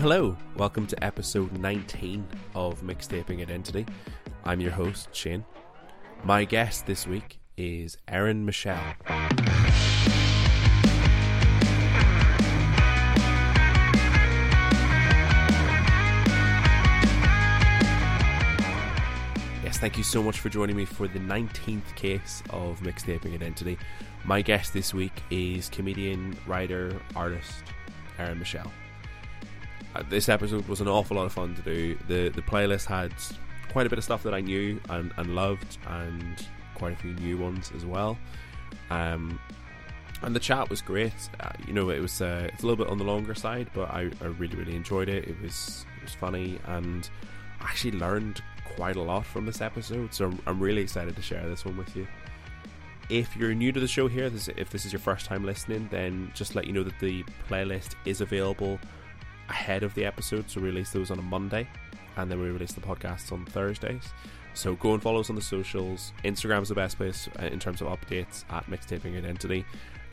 Hello. Welcome to episode 19 of Mixtaping Identity. I'm your host, Shane. My guest this week is Erin Michelle. Yes, thank you so much for joining me for the 19th case of Mixtaping Identity. My guest this week is comedian, writer, artist Erin Michelle. Uh, this episode was an awful lot of fun to do. The the playlist had quite a bit of stuff that I knew and, and loved, and quite a few new ones as well. Um, and the chat was great. Uh, you know, it was uh, it's a little bit on the longer side, but I, I really really enjoyed it. It was it was funny, and I actually learned quite a lot from this episode. So I'm, I'm really excited to share this one with you. If you're new to the show here, this, if this is your first time listening, then just let you know that the playlist is available ahead of the episode. So we release those on a Monday, and then we release the podcasts on Thursdays. So go and follow us on the socials. Instagram's the best place uh, in terms of updates at Mixtaping Identity.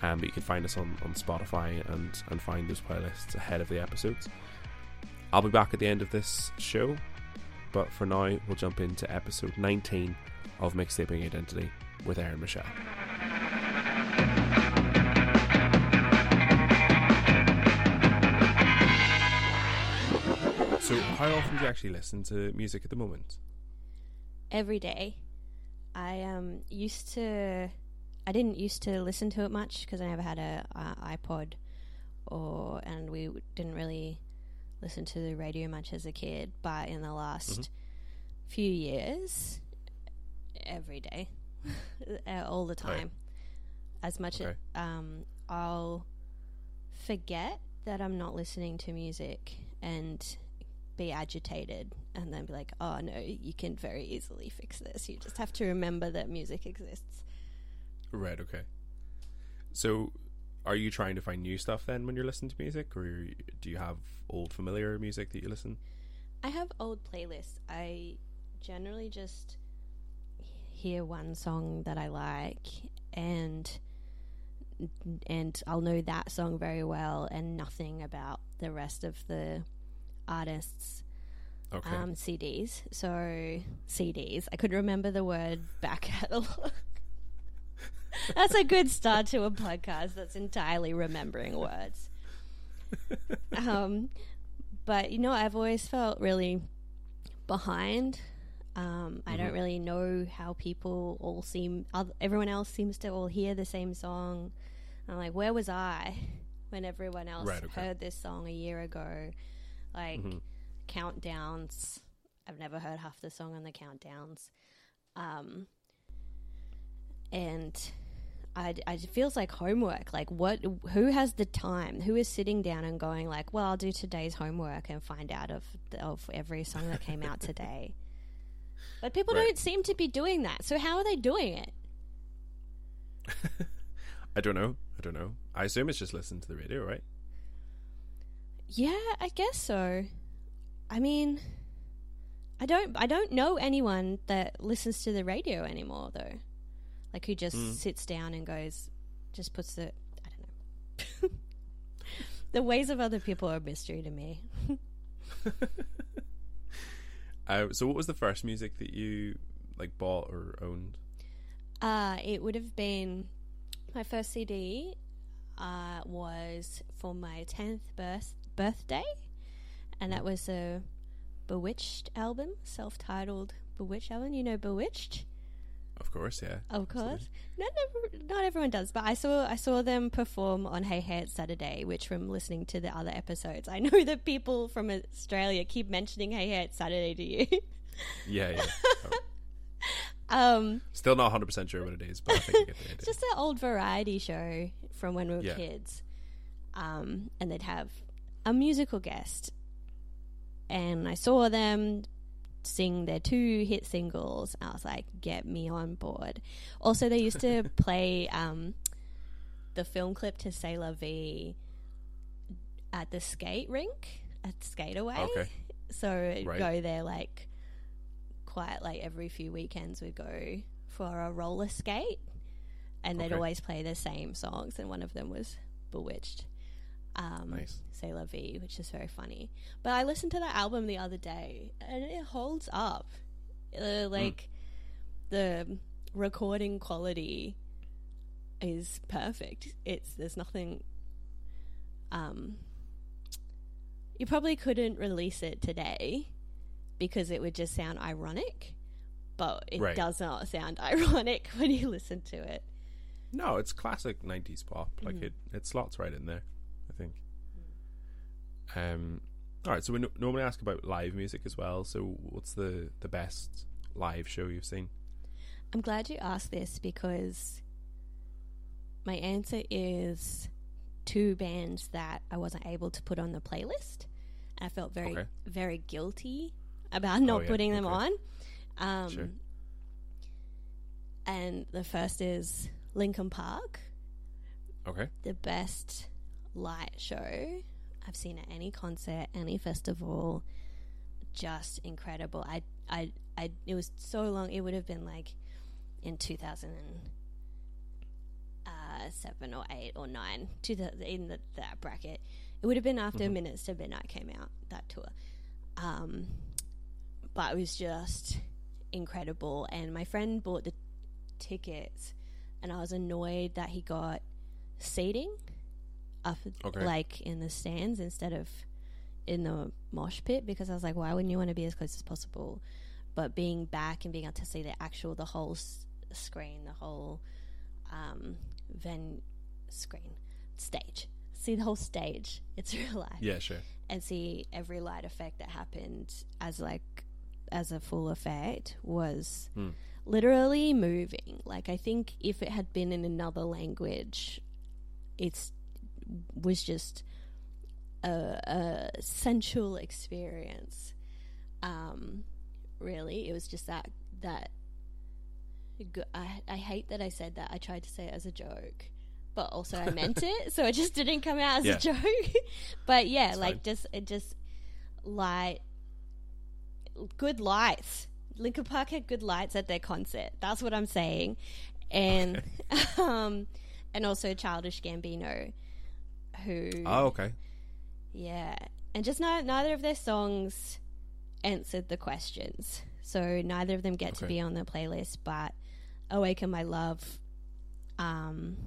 Um, but you can find us on, on Spotify and, and find those playlists ahead of the episodes. I'll be back at the end of this show, but for now, we'll jump into episode 19 of Mixtaping Identity with Erin Michelle. So, how often do you actually listen to music at the moment? every day. I um used to, I didn't used to listen to it much because I never had a, uh iPod, or and we didn't really listen to the radio much as a kid. But in the last few years, every day, uh, all the Right. time, as much Okay. as um I'll forget that I'm not listening to music and be agitated and then be like, oh no, you can very easily fix this. You just have to remember that music exists. Right, okay. So, are you trying to find new stuff then when you're listening to music, or do you have old familiar music that you listen? I have old playlists. I generally just hear one song that I like and and I'll know that song very well and nothing about the rest of the artists Okay. um, CDs. So CDs. I could remember the word back catalog. that's a good start to a podcast. That's entirely remembering words. um, but you know, I've always felt really behind. Um, I don't Mhm. really know how people all seem. Everyone else seems to all hear the same song. I'm like, where was I when everyone else Right, okay. heard this song a year ago? Like Mhm. countdowns. I've never heard half the song on the countdowns. Um, and I, I, it feels like homework. Like, what? Who has the time? Who is sitting down and going like, "Well, I'll do today's homework and find out of of every song that came out today." But people Right. don't seem to be doing that. So how are they doing it? I don't know. I don't know. I assume it's just listening to the radio, right? Yeah, I guess so. I mean, I don't I don't know anyone that listens to the radio anymore though. Like who just Mm. sits down and goes just puts the I don't know. the ways of other people are a mystery to me. Uh, so, what was the first music that you like bought or owned? Uh it would have been my first CD uh was for my 10th birth birthday and that was a Bewitched album, self-titled Bewitched album. You know Bewitched? Of course, yeah. Of course, not not everyone does, but I saw I saw them perform on Hey Hey It's Saturday, which from listening to the other episodes, I know that people from Australia keep mentioning Hey Hey It's Saturday to you. Yeah, yeah. um, Still not 100% sure what it is, but I think I get the idea. it's just an old variety show from when we were Yeah. kids, um, and they'd have a musical guest, and I saw them sing their two hit singles. I was like, get me on board. Also, they used to play um, the film clip to C'est la vie at the skate rink at Skateaway. Okay. So Right. go there like quite like every few weekends we'd go for a roller skate and they'd Okay. always play the same songs and one of them was Bewitched. Um, Nice. C'est la vie, which is very funny. But I listened to that album the other day, and it holds up. Uh, like the recording quality is perfect. It's there's nothing. Um, you probably couldn't release it today because it would just sound ironic, but it Right. does not sound ironic when you listen to it. No, it's classic '90s pop. Like Mhm. it, it slots right in there. Think. Um. All right. So we no- normally ask about live music as well. So what's the the best live show you've seen? I'm glad you asked this because my answer is two bands that I wasn't able to put on the playlist. I felt very, Okay. very guilty about not Oh, yeah, putting them okay. on. Um, Sure. And the first is Linkin Park, Okay. the best light show I've seen at any concert, any festival. Just incredible. I, I, I. It was so long. It would have been like in two thousand uh, or eight or nine, to the in the, that bracket. It would have been after Mhm. Minutes to Midnight came out that tour, um, but it was just incredible. And my friend bought the tickets, and I was annoyed that he got seating up Okay. like in the stands instead of in the mosh pit because I was like, why wouldn't you want to be as close as possible? But being back and being able to see the actual, the whole s- screen, the whole um, ven screen stage, see the whole stage. It's real life Yeah. Sure. and see every light effect that happened as like as a full effect was Hmm. literally moving. Like I think if it had been in another language, it's was just a, a sensual experience. Um, really, it was just that that. I I hate that I said that. I tried to say it as a joke, but also I meant it, so it just didn't come out as Yeah. a joke. but yeah, It's like fine. just it just light, good lights. Linkin Park had good lights at their concert. That's what I'm saying, and um, and also Childish Gambino, who Oh, okay. yeah, and just no, neither of their songs answered the questions, so neither of them get to be on the playlist. But "Awaken My Love," um,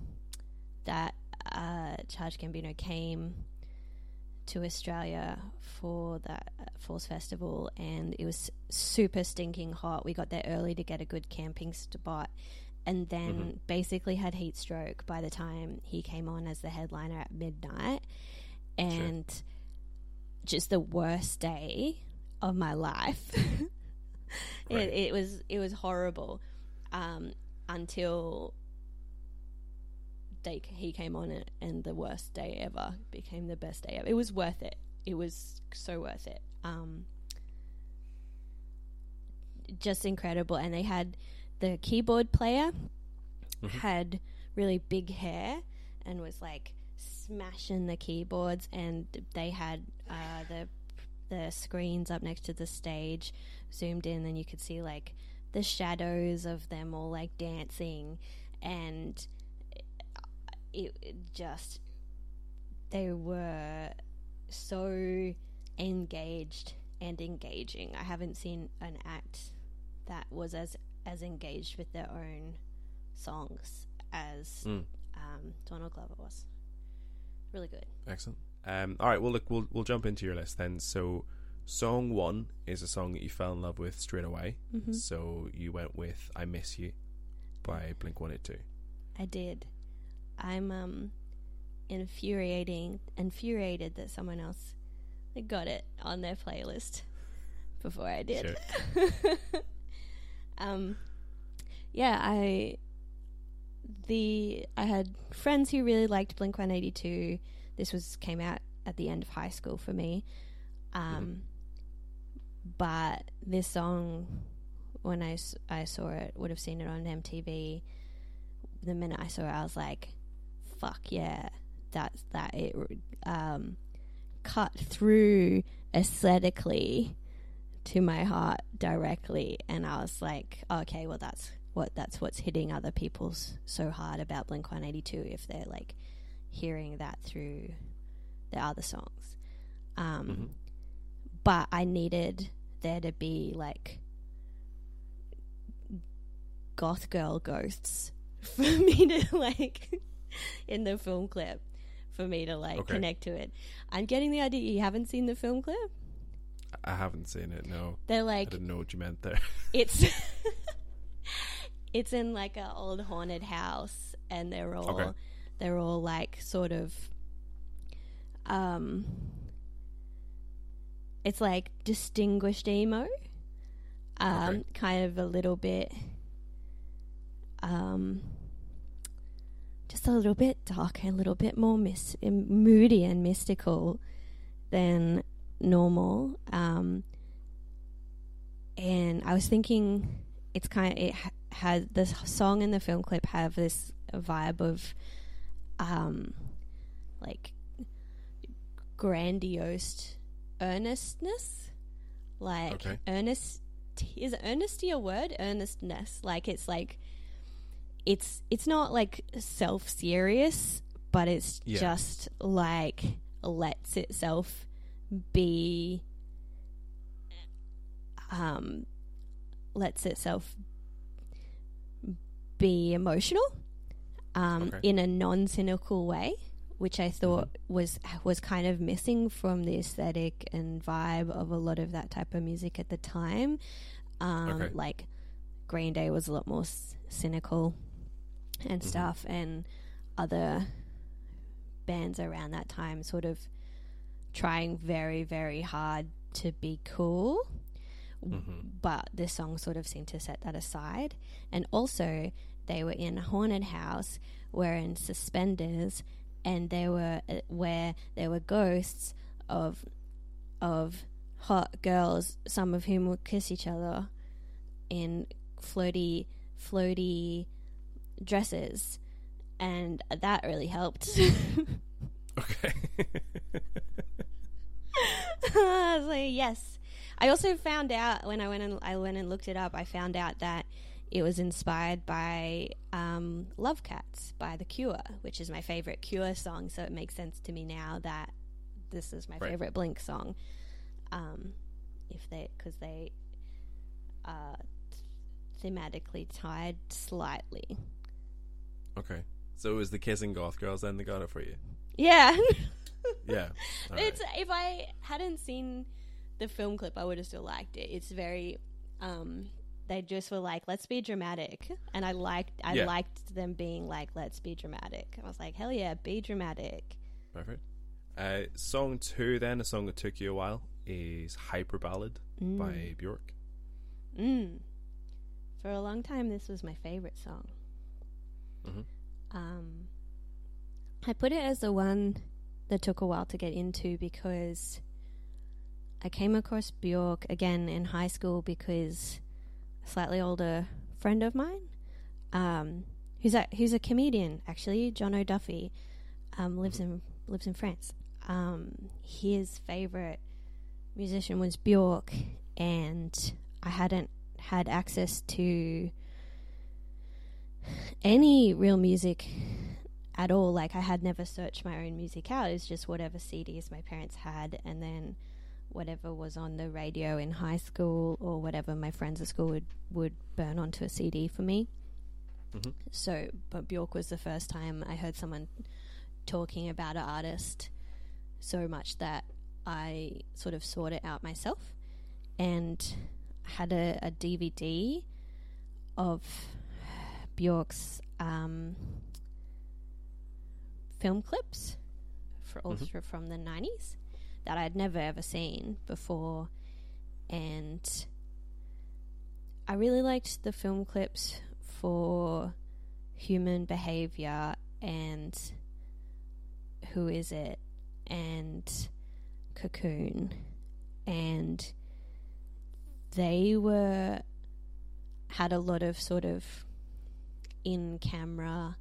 that uh, Childish Gambino came to Australia for that uh, Falls Festival, and it was super stinking hot. We got there early to get a good camping spot, and then Mhm. basically had heat stroke by the time he came on as the headliner at midnight, and just the worst day of my life. Right. it, it was it was horrible um, until they he came on it, and the worst day ever became the best day ever. It was worth it. It was so worth it. Um, just incredible, and they had the keyboard player Mhm. had really big hair and was like smashing the keyboards, and they had uh, the the screens up next to the stage zoomed in, and you could see like the shadows of them all like dancing, and it, it just they were so engaged and engaging. I haven't seen an act that was as as engaged with their own songs as Mm. um, Donald Glover was. Really good. Excellent. Um, all right. Well, look, we'll we'll jump into your list then. So, song one is a song that you fell in love with straight away. hmm So you went with "I Miss You" by Blink One Eight Two. I did. I'm um infuriating infuriated that someone else got it on their playlist before I did. um yeah, I the I had friends who really liked Blink 182. This was came out at the end of high school for me. Um but this song when I, I saw it would have seen it on MTV the minute I saw it, I was like, "Fuck yeah, that's that." It um, cut through aesthetically to my heart directly, and I was like, "Okay, well, that's what that's what's hitting other people's so hard about Blink One Eighty Two if they're like hearing that through the other songs. Um, Mhm. But I needed there to be like goth girl ghosts for me to like in the film clip for me to like Okay. connect to it. I'm getting the idea you haven't seen the film clip. I haven't seen it. No, They're like I didn't know what you meant there. it's it's in like a old haunted house and they're all Okay. they're all like sort of um it's like distinguished emo um Okay. kind of a little bit um just a little bit darker a little bit more mis- moody and mystical than normal um and I was thinking it's kind of it ha- has this song and the film clip have this vibe of um like grandiose earnestness like Okay. earnest is earnesty a word earnestness like it's like it's it's not like self serious but it's Yeah. just like lets itself be um, lets itself be emotional um, Okay. in a non-cynical way, which I thought was was kind of missing from the aesthetic and vibe of a lot of that type of music at the time. Um, Okay. Like Green Day was a lot more s- cynical and Mhm. stuff, and other bands around that time sort of trying very very hard to be cool Mhm. but this song sort of seemed to set that aside. And also, they were in a haunted house, wearing suspenders, and they were uh, where there were ghosts of of hot girls, some of whom would kiss each other in floaty, floaty dresses, and that really helped. Okay. I was like, yes. I also found out when I went and I went and looked it up. I found out that it was inspired by um, "Love Cats" by The Cure, which is my favorite Cure song. So it makes sense to me now that this is my Right. favorite Blink song. Um, if they, because they are thematically tied slightly. okay. So it was the kissing goth girls then that got it for you? Yeah. Yeah. Right. It's if I hadn't seen the film clip, I would have still liked it. It's very, um, they just were like, "Let's be dramatic," and I liked, I Yeah. liked them being like, "Let's be dramatic." I was like, "Hell yeah, be dramatic." Perfect. Uh, song two, then, a song that took you a while, is Hyper Ballad by Bjork. Mm. For a long time, this was my favorite song. Mhm. Um, I put it as the one that took a while to get into because I came across Bjork again in high school because a slightly older friend of mine, um, who's a who's a comedian actually, John O'Duffy, um, lives in lives in France. Um, his favorite musician was Bjork, and I hadn't had access to any real music at all. Like I had never searched my own music out. It was just whatever CDs my parents had, and then whatever was on the radio in high school or whatever my friends at school would would burn onto a CD for me. Mhm. So, but Bjork was the first time I heard someone talking about an artist so much that I sort of sought it out myself and had a, a DVD of Bjork's um, film clips for all Mhm. through from the 90s that I'd never ever seen before. And I really liked the film clips for human behavior and who is it and cocoon and they were had a lot of sort of in camera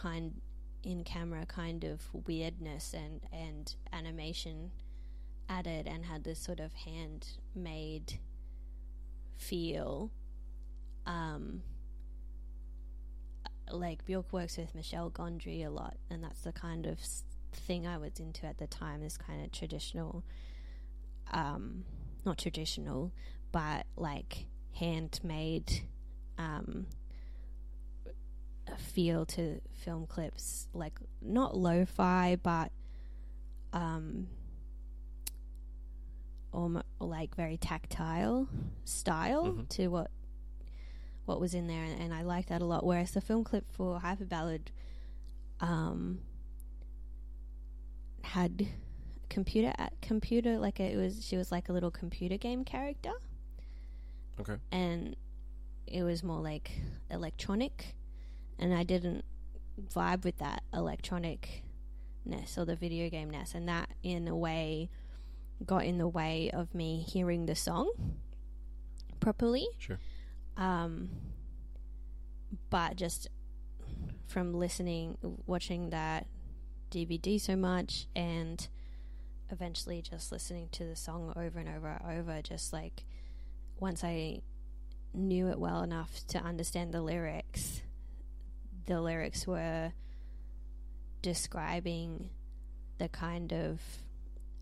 kind in camera kind of weirdness and and animation added and had this sort of handmade feel um like Bjork works with Michel Gondry a lot and that's the kind of thing I was into at the time. This kind of traditional, um, not traditional, but like handmade um, feel to film clips, like not lo-fi, but um, almost like very tactile style Mhm. to what what was in there, and, and I like that a lot. Whereas the film clip for Hyper Ballad um, had computer at computer like it was she was like a little computer game character Okay. and it was more like electronic and I didn't vibe with that electronicness or the video game ness and that in a way got in the way of me hearing the song properly Sure. um but just from listening watching that DVD so much and eventually just listening to the song over and over and over just like once I knew it well enough to understand the lyrics the lyrics were describing the kind of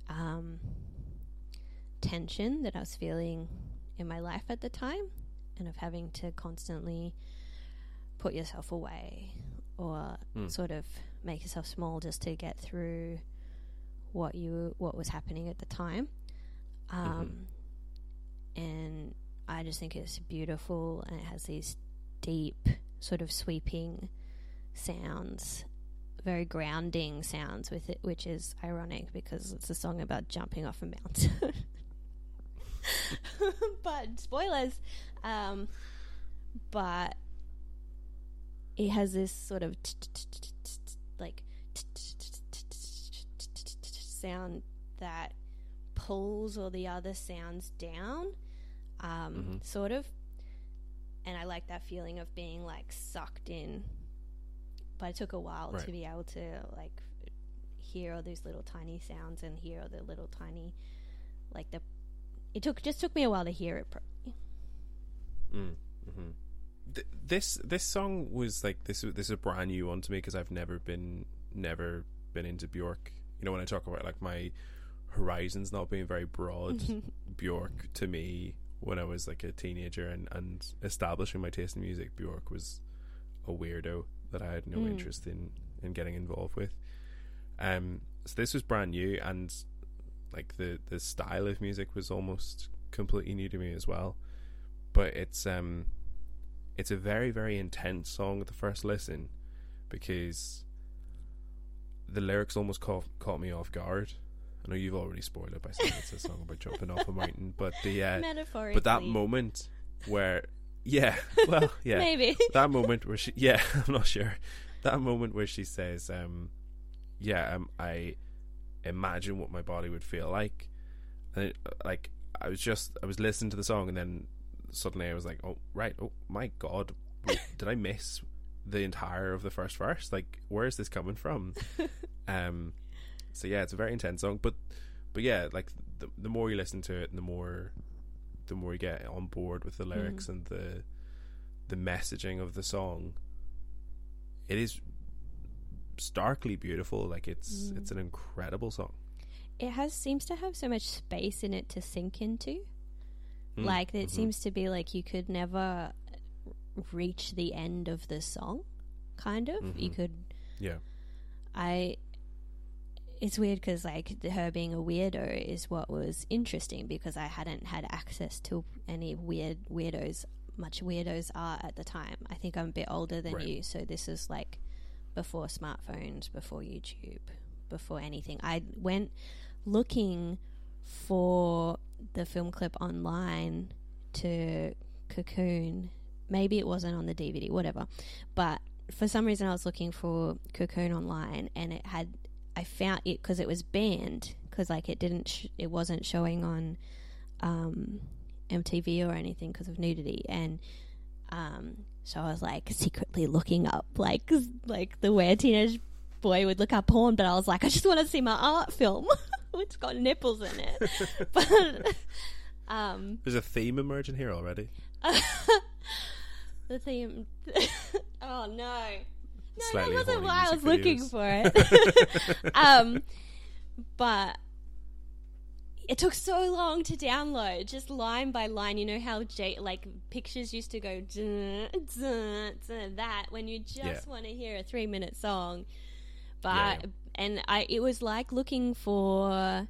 um, tension that I was feeling in my life at the time and of having to constantly put yourself away or Mm. sort of make yourself small just to get through what you what was happening at the time um, and I just think it's beautiful and it has these deep sort of sweeping sounds very grounding sounds with it which is ironic because it's a song about jumping off a mountain but spoilers um, but it has this sort of like sound that pulls all the other sounds down um, Mhm. sort of and i like that feeling of being like sucked in but it took a while Right. to be able to like hear all these little tiny sounds and hear all the little tiny like the it took just took me a while to hear it properly Mm, hmm Th- this this song was like this. This is a brand new one to me because I've never been never been into Bjork. You know, when I talk about like my horizons not being very broad, Bjork to me when I was like a teenager and and establishing my taste in music, Bjork was a weirdo that I had no Mm. interest in in getting involved with. Um, so this was brand new and like the the style of music was almost completely new to me as well but it's um it's a very very intense song at the first listen because the lyrics almost caught, caught me off guard I know you've already spoiled it by saying it's a song about jumping off a mountain but the uh, but that moment where yeah. Well yeah. Maybe. That moment where she yeah i'm not sure. That moment where she says um yeah um, i imagine what my body would feel like. And it, like i was just i was listening to the song and then suddenly i was like oh right oh my god wait, did i miss the entire of the first verse? Like where is this coming from? Um so yeah it's a very intense song but but yeah like the, the more you listen to it and the more the more you get on board with the lyrics and the the messaging of the song it is starkly beautiful. Like it's Mm. it's an incredible song. It has seems to have so much space in it to sink into. Mm, like it mhm. seems to be like you could never reach the end of the song kind of. You Mhm. could yeah. I it's weird because like her being a weirdo is what was interesting because i hadn't had access to any weird weirdos much weirdos are at the time. I think i'm a bit older than Right. you so this is like before smartphones before youtube before anything. I went looking for the film clip online to cocoon. Maybe it wasn't on the dvd whatever. But for some reason i was looking for cocoon online and it had i found it because it was banned because like it didn't sh- it wasn't showing on um mtv or anything because of nudity. And um so i was like secretly looking up like like the way a teenage boy would look up porn but i was like i just want to see my art film which got nipples in it. But um there's a theme emerging here already. The theme oh no No, slightly that wasn't why I was music looking videos. for it. um, but it took so long to download, just line by line. You know how J- like pictures used to go dun, dun, dun, that when you just Yeah. want to hear a three minute song. But Yeah, and I, it was like looking for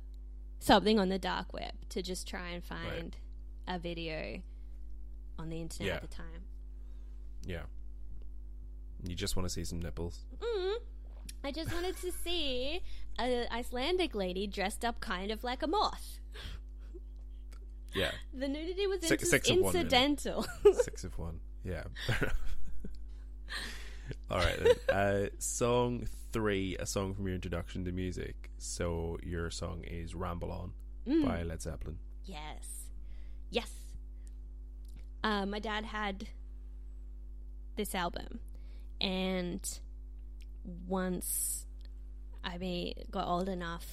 something on the dark web to just try and find a video on the internet Yeah. at the time. Yeah. You just want to see some nipples. Mm. I just wanted to see an Icelandic lady dressed up kind of like a moth. Yeah. The nudity was Six- six of one, really. incidental. Six of one. Yeah. All right. Then. Uh, song three, a song from your introduction to music. So your song is "Ramble On" Mm. by Led Zeppelin. Yes. Yes. Uh, my dad had this album, and once I be, got old enough,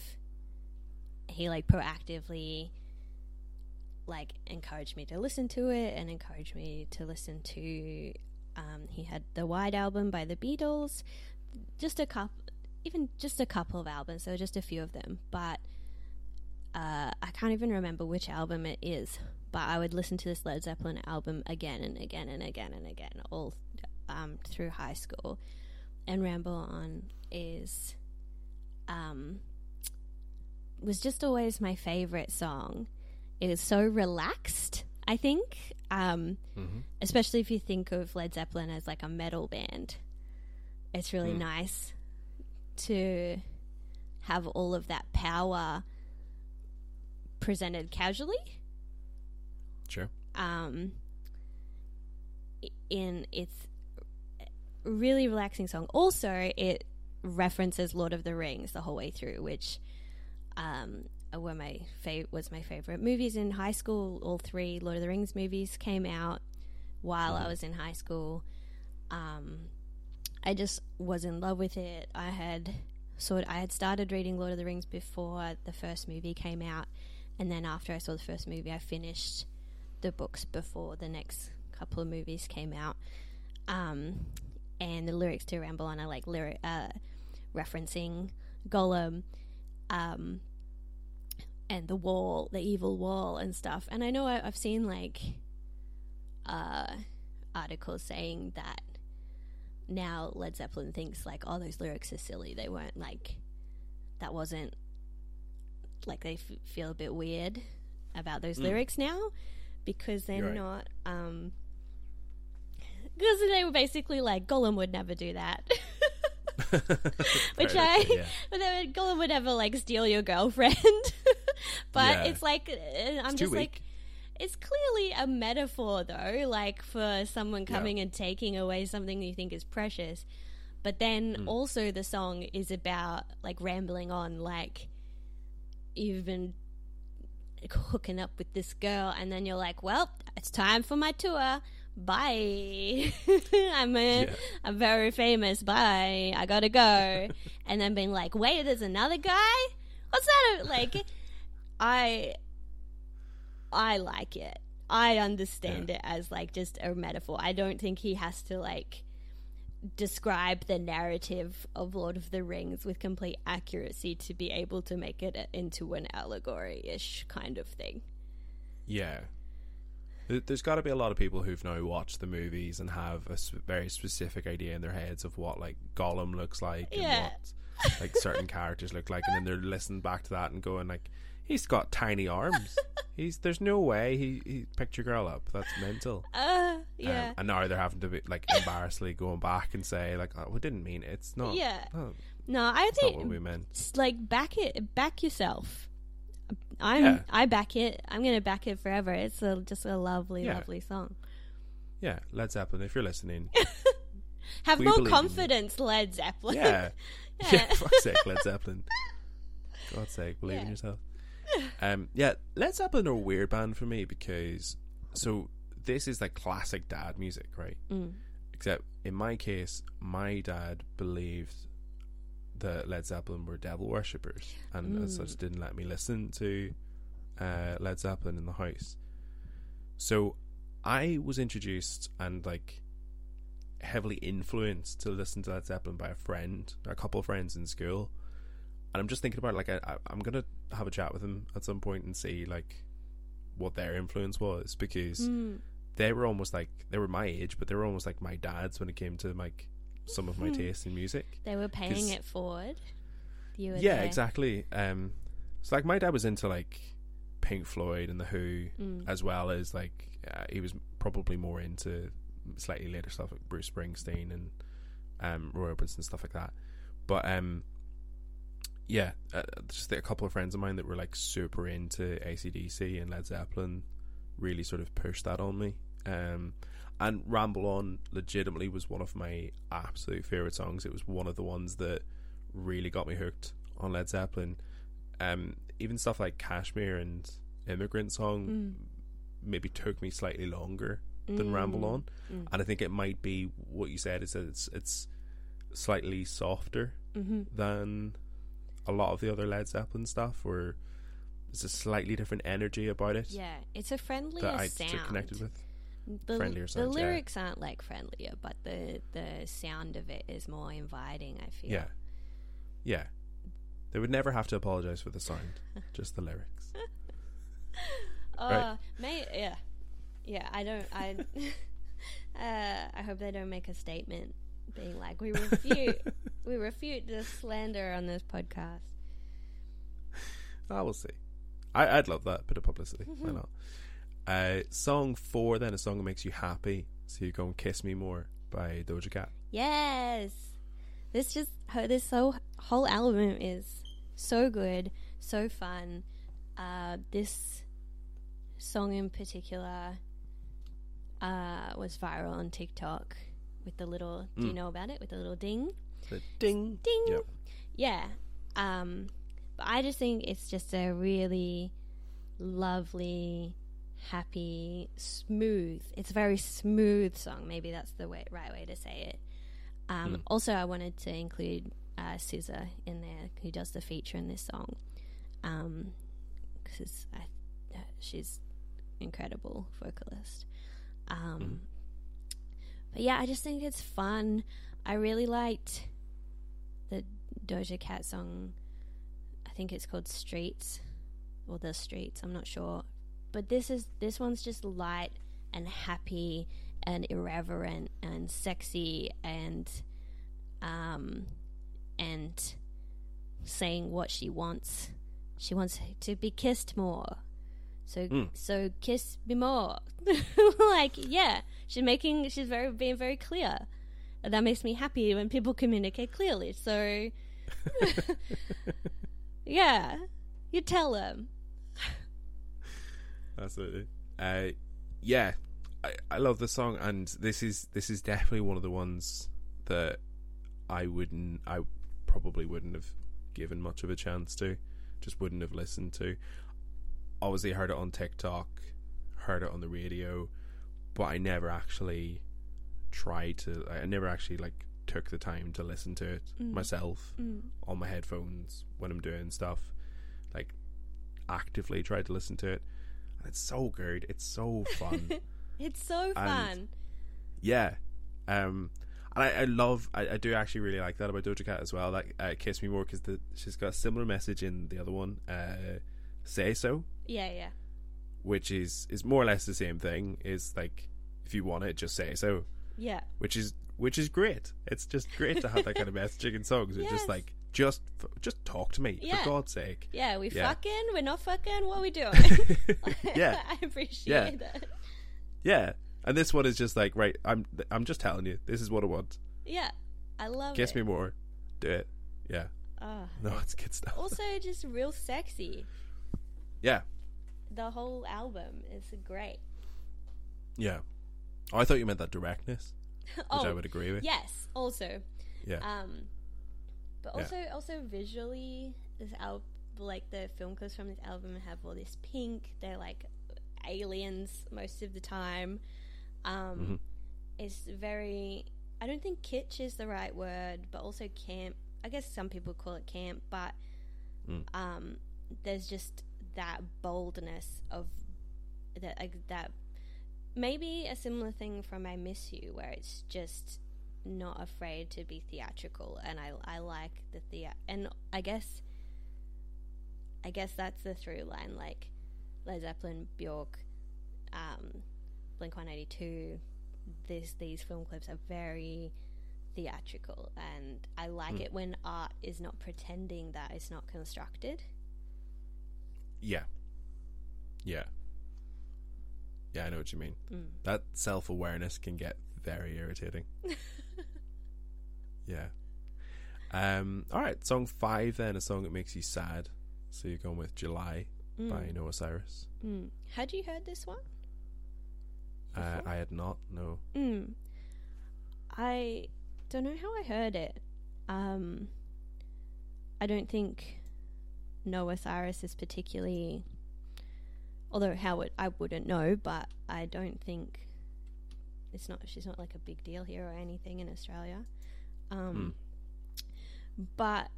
he like proactively like encouraged me to listen to it and encouraged me to listen to um, he had the White album by the Beatles, just a couple, even just a couple of albums, so just a few of them, but uh, I can't even remember which album it is, but I would listen to this Led Zeppelin album again and again and again and again, all um, through high school. And Ramble On is um, was just always my favorite song. It is so relaxed, I think, um, Mm-hmm. especially if you think of Led Zeppelin as like a metal band. It's really Mm. nice to have all of that power presented casually Sure. um, in its really relaxing song. Also, it references Lord of the Rings the whole way through, which um, were my fa- was my favorite movies in high school. All three Lord of the Rings movies came out while I was in high school. Um, I just was in love with it. I had sort I had started reading Lord of the Rings before the first movie came out, and then after I saw the first movie, I finished the books before the next couple of movies came out. Um, and the lyrics to Ramble On are like lyric uh, referencing Gollum, um, and the wall, the evil wall, and stuff. And I know I, I've seen like uh, articles saying that now Led Zeppelin thinks like, oh, those lyrics are silly. They weren't like that wasn't like they f- feel a bit weird about those Mm. lyrics now because they're right. not um because they were basically like Gollum would never do that. Which I, yeah. but then Gollum would never like steal your girlfriend. but Yeah. it's like uh, I'm It's just like, it's clearly a metaphor though, like for someone Yeah. coming and taking away something you think is precious. But then Mm. also the song is about like rambling on, like you've been hooking up with this girl, and then you're like, well, it's time for my tour. Bye. I'm a, Yeah. I'm very famous. Bye. I gotta go. and then being like, wait, there's another guy. What's that? Like, I, I like it. I understand it as like just a metaphor. I don't think he has to like describe the narrative of Lord of the Rings with complete accuracy to be able to make it into an allegory ish kind of thing. Yeah. There- There's got to be a lot of people who've now watched the movies and have a very specific idea in their heads of what like Gollum looks like and Yeah. what like certain characters look like, and then they're listening back to that and going like, "He's got tiny arms. He's there's no way he he picked your girl up. That's mental." Uh, Um, yeah. and now they're having to be like embarrassedly going back and say like, "Oh, we didn't mean it. It's not. Yeah. no, no, I not what we meant." like back it, back yourself. I'm, Yeah. I back it. I'm gonna back it forever. It's a, just a lovely, Yeah. lovely song. Yeah, Led Zeppelin. If you're listening, Have more believe in you. confidence, Led Zeppelin. yeah, Yeah. yeah. Fuck's sake, Led Zeppelin. God's sake, believe in yourself. Um, yeah, Led Zeppelin are a weird band for me because so this is like classic dad music, right? Mm. Except in my case, my dad believed that Led Zeppelin were devil worshippers, and as such, Mm. didn't let me listen to uh, Led Zeppelin in the house. So I was introduced, and like heavily influenced to listen to Led Zeppelin by a friend, a couple of friends in school, and I'm just thinking about like I, I, I'm gonna have a chat with them at some point and see like what their influence was because Mm. they were almost like they were my age, but they were almost like my dads when it came to like some of my tastes in music. They were paying it forward. You were Yeah, there. exactly. Um, so like my dad was into like Pink Floyd and the Who, Mm. as well as like uh, he was probably more into slightly later stuff like Bruce Springsteen and um, Roy Orbison stuff like that. But um, yeah, uh, just a couple of friends of mine that were like super into ACDC and Led Zeppelin really sort of pushed that on me. Um, and Ramble On legitimately was one of my absolute favorite songs. It was one of the ones that really got me hooked on Led Zeppelin. Um, even stuff like Kashmir and Immigrant Song Mm. maybe took me slightly longer than Ramble Mm. On, Mm. and I think it might be what you said is that it's it's slightly softer hmm than a lot of the other Led Zeppelin stuff, or there's a slightly different energy about it Yeah, it's a friendlier that I sound. connected with. The, friendlier the sounds, yeah. lyrics aren't like friendlier, but the the sound of it is more inviting. I feel. Yeah, yeah. They would never have to apologize for the sound, just the lyrics. Oh, Right. may yeah, yeah. I don't. I. uh, I hope they don't make a statement being like we refute we refute the slander on this podcast. I will see. I, I'd love that bit of publicity. Why not? Uh, song four, then a song that makes you happy. So you go and kiss me more by Doja Cat. Yes, this just this whole whole album is so good, so fun. Uh, this song in particular uh, was viral on TikTok with the little. Do you Mm. know about it? With the little ding. The ding, ding. Yep. Yeah. Um, but I just think it's just a really lovely, happy, smooth. It's a very smooth song. Maybe that's the way, right way to say it. Um, Mm. Also, I wanted to include uh, SZA in there, who does the feature in this song, because I uh, she's incredible vocalist. Um, Mhm. But yeah, I just think it's fun. I really liked the Doja Cat song. I think it's called Streets or The Streets. I'm not sure. But this is this one's just light and happy and irreverent and sexy and um and saying what she wants. She wants to be kissed more. So Mm. so kiss me more. like yeah, she's making she's very being very clear. And that makes me happy when people communicate clearly. So yeah, you tell them. Absolutely. Uh, yeah, I, I love the song, and this is this is definitely one of the ones that I wouldn't, I probably wouldn't have given much of a chance to, just wouldn't have listened to. Obviously, heard it on TikTok, heard it on the radio, but I never actually tried to. I never actually like took the time to listen to it Mm. myself Mm. on my headphones when I'm doing stuff. Like actively tried to listen to it. And it's so good. It's so fun. It's so fun. yeah. Um and I, I love I, I do actually really like that about Doja Cat as well. Like uh, Kiss Me More because she's got a similar message in the other one, uh, Say So, Yeah, yeah. which is is more or less the same thing. Is like if you want it, just say so, Yeah. which is which is great. It's just great to have that kind of messaging in songs. It's Yes. just like just just talk to me Yeah. for God's sake. Yeah, we Yeah. fucking, we're not fucking, what are we doing? yeah, I appreciate Yeah. that. yeah. And this one is just like right. I'm I'm just telling you, this is what I want. Yeah. I love Kiss it. me more. Do it. Yeah. Oh, No, it's good stuff. also just real sexy. Yeah. The whole album is great. Yeah. Oh, I thought you meant that directness, which oh, I would agree with. yes, also. Yeah. Um, but Yeah. also, also visually, this album, like the film clips from this album, have all this pink. They're like aliens most of the time. Um, Mhm. It's very. I don't think kitsch is the right word, but also camp. I guess some people call it camp, but Mm. um, there's just that boldness of that like, that maybe a similar thing from I Miss You, where it's just not afraid to be theatrical, and I I like the thea and I guess I guess that's the through line. Like Led Zeppelin, Bjork, um, Blink One Eighty Two. This these film clips are very theatrical, and I like Mm. it when art is not pretending that it's not constructed. Yeah. Yeah. Yeah, I know what you mean. Mm. That self awareness can get very irritating. yeah. Um. All right. Song five then, a song that makes you sad. So you're going with July Mm. by Noah Cyrus. Mm. Had you heard this one? Uh, I had not. No. Mm. I don't know how I heard it. Um, I don't think Noah Cyrus is particularly. Although how it, I wouldn't know, but I don't think it's not. She's not like a big deal here or anything in Australia. Um, But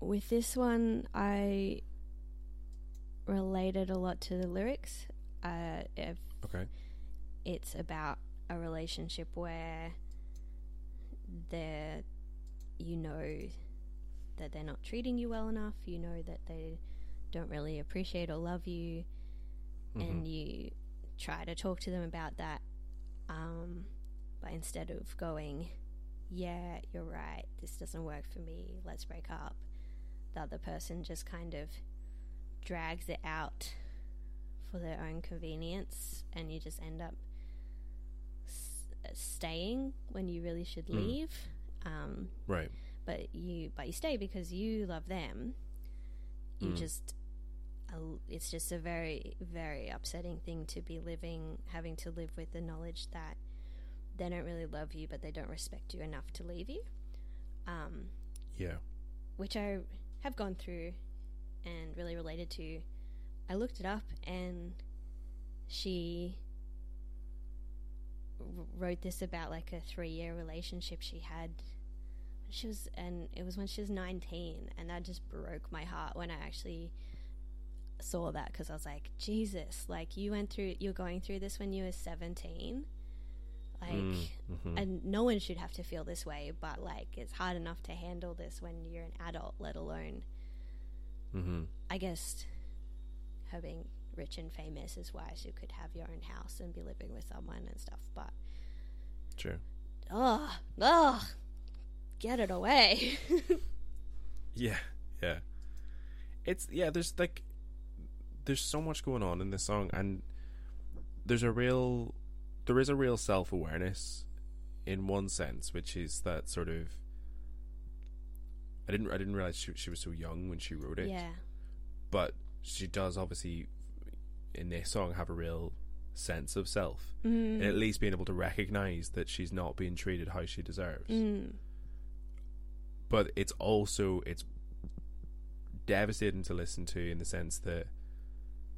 with this one, I related a lot to the lyrics. Uh, if Okay. it's about a relationship where they're you know that they're not treating you well enough you know that they don't really appreciate or love you and Mhm. you try to talk to them about that um, but instead of going yeah you're right this doesn't work for me let's break up the other person just kind of drags it out for their own convenience and you just end up s- staying when you really should Mm. leave um, Right. but you but you stay because you love them you Mm. just uh, it's just a very very upsetting thing to be living having to live with the knowledge that they don't really love you but they don't respect you enough to leave you um, Yeah. which I have gone through and really related to. I looked it up and she wrote this about like a three year relationship she had. She was, and it was when she was 19, and that just broke my heart when I actually saw that because I was like, Jesus, like you went through, you're going through this when you were 17. Like, Mm, mhm. and no one should have to feel this way, but like it's hard enough to handle this when you're an adult, let alone, Mhm. I guess, her being rich and famous is wise. You could have your own house and be living with someone and stuff, but Sure. oh, oh, get it away. Yeah, yeah. It's yeah. There's like, there's so much going on in this song, and there's a real, there is a real self awareness, in one sense, which is that sort of. I didn't. I didn't realize she, she was so young when she wrote it. yeah, But she does obviously, in this song, have a real sense of self, mm. and at least being able to recognize that she's not being treated how she deserves Mm. but it's also it's devastating to listen to in the sense that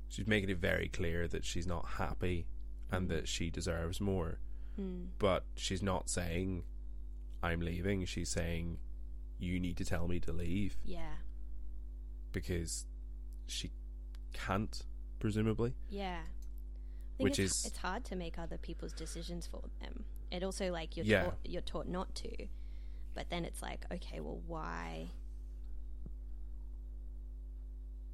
she's making it very clear that she's not happy and that she deserves more Mm. but she's not saying i'm leaving she's saying you need to tell me to leave yeah, because she can't presumably yeah. Which it's, is- it's hard to make other people's decisions for them. It also like you're Yeah. taught you're taught not to, but then it's like okay, well, why?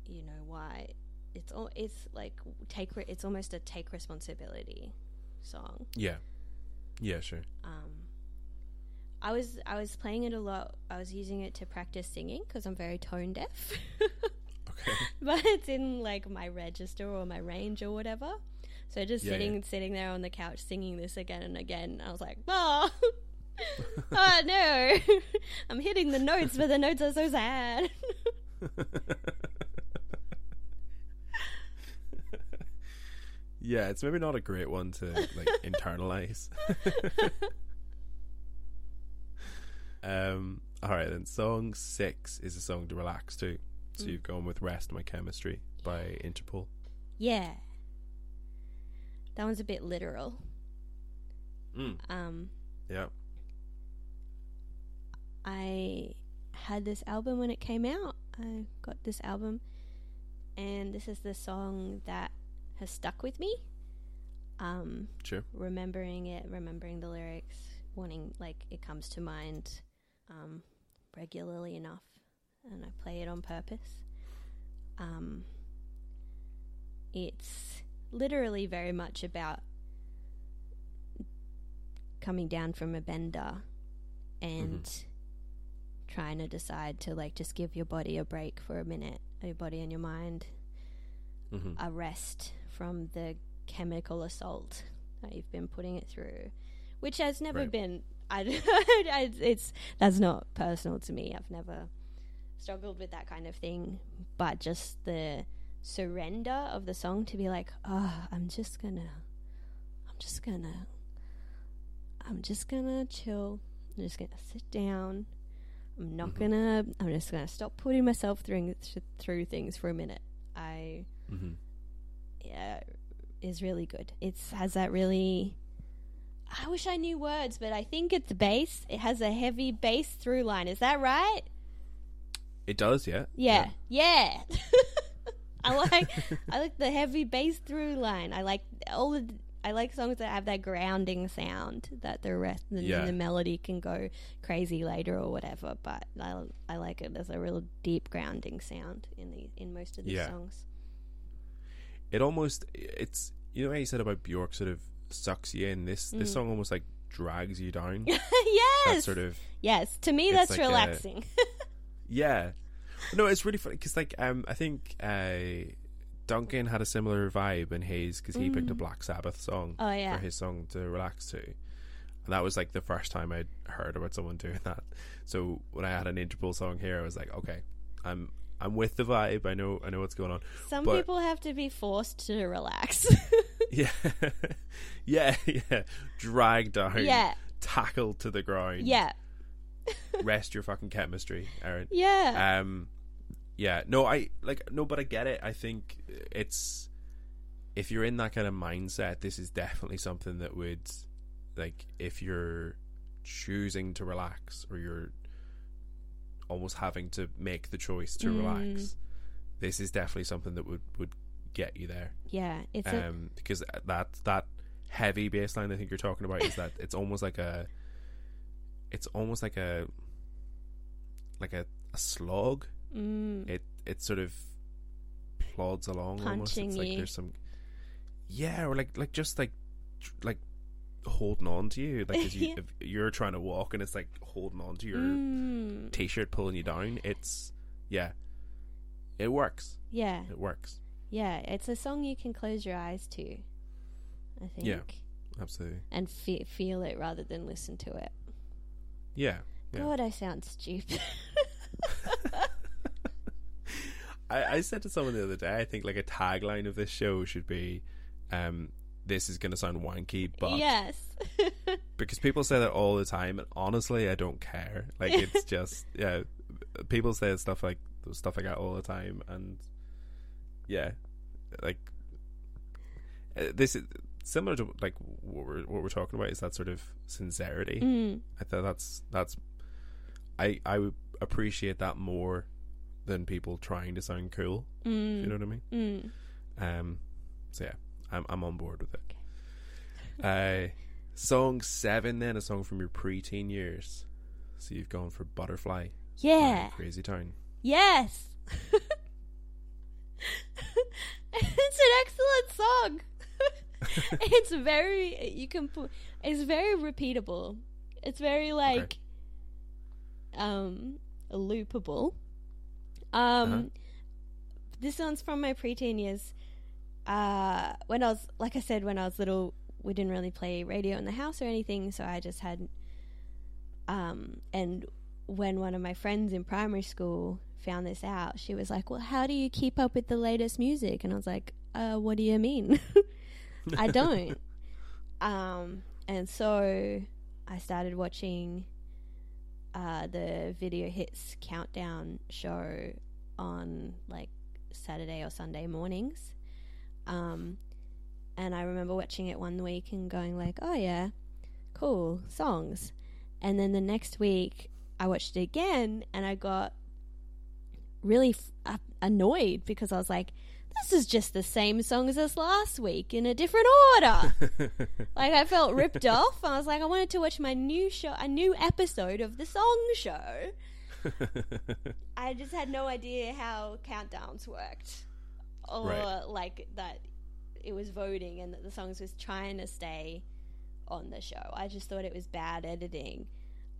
You know why? It's all it's like take re- it's almost a take responsibility song. yeah yeah sure Um, I was I was playing it a lot. I was using it to practice singing because I'm very tone deaf. okay but it's in like my register or my range or whatever. So just Yeah, sitting yeah. sitting there on the couch singing this again and again. I was like, oh, oh no, I'm hitting the notes, but the notes are so sad. Yeah it's maybe not a great one to like internalize um all right then song six is a song to relax to so Mm. you've gone with rest my chemistry by interpol yeah, that one's a bit literal. mm. Um, yeah I had this album when it came out. I got this album, and this is the song that has stuck with me. Um, sure remembering it, remembering the lyrics, wanting like it comes to mind um, regularly enough, and I play it on purpose. Um, it's literally very much about coming down from a bender and trying to decide to like just give your body a break for a minute, your body and your mind hmm a rest from the chemical assault that you've been putting it through, which has never Right. been. I, it's that's not personal to me. I've never struggled with that kind of thing, but just the surrender of the song to be like, oh, I'm just gonna, I'm just gonna, I'm just gonna chill. I'm just gonna sit down. I'm not Mhm. gonna. I'm just gonna stop putting myself through through things for a minute. I hmm yeah, is really good. It's has that really. I wish I knew words, but I think it's bass. It has a heavy bass through line. Is that right? It does, yeah. Yeah, yeah. I like I like the heavy bass through line. I like all the I like songs that have that grounding sound that the rest and Yeah. the melody can go crazy later or whatever. But I I like it as a real deep grounding sound in the in most of the Yeah. songs. It almost it's you know how you said about Bjork sort of sucks you in. This this Mm. song almost like drags you down. yes, That sort of yes. To me, that's like a- relaxing. yeah. No, it's really funny because like um I think uh Duncan had a similar vibe in his because he picked a Mm. Black Sabbath song oh yeah, for his song to relax to. And that was like the first time I'd heard about someone doing that. So when I had an Interpol song here, I was like, okay, I'm I'm with the vibe. I know I know what's going on. some but- people have to be forced to relax. Yeah, yeah, yeah. Drag down, yeah, tackle to the ground. yeah, rest your fucking chemistry, Erin. yeah. Um, yeah, no, I like no, but I get it. I think it's if you're in that kind of mindset, this is definitely something that would like if you're choosing to relax or you're almost having to make the choice to Mm. relax. This is definitely something that would would get you there. yeah, it's a, Um, because that that heavy bass line I think you're talking about is that it's almost like a it's almost like a like a, a slog mm, it it sort of plods along almost. Punching It's like you. there's some yeah, or like like just like like holding on to you, like as you if you're trying to walk and it's like holding on to your mm, t-shirt, pulling you down. It's yeah, it works. yeah, It works yeah. It's a song you can close your eyes to. I think. Yeah. absolutely. And fe- feel it rather than listen to it. Yeah, Yeah. God, I sound stupid. I, I said to someone the other day, I think like a tagline of this show should be, um, "This is going to sound wanky, but yes. because people say that all the time, and honestly, I don't care. Like it's just yeah, people say stuff like stuff like that all the time, and yeah, like uh, this is similar to like what we're what we're talking about is that sort of sincerity. mm, I thought that's that's I I would appreciate that more than people trying to sound cool. mm, You know what I mean? mm. Um, so yeah, I'm I'm on board with it. Uh, song seven, then a song from your preteen years. So you've gone for Butterfly, Yeah. Crazy Town. Yes. it's an excellent song. it's very you can put it's very repeatable. It's very like um loopable. Um Uh-huh. this one's from my preteen years. Uh when I was like I said when I was little we didn't really play radio in the house or anything so I just had um and when one of my friends in primary school found this out, she was like, "Well, how do you keep up with the latest music?" And I was like, "Uh, what do you mean? I don't." um, and so I started watching uh, the video hits countdown show on like Saturday or Sunday mornings. Um, and I remember watching it one week and going like, "Oh yeah, cool songs." And then the next week, I watched it again, and I got really f- uh, annoyed because I was like, this is just the same songs as last week in a different order. like I felt ripped off. I was like, I wanted to watch my new show, a new episode of the Song Show. I just had no idea how countdowns worked, or Right. like that it was voting and that the songs was trying to stay on the show. I just thought it was bad editing.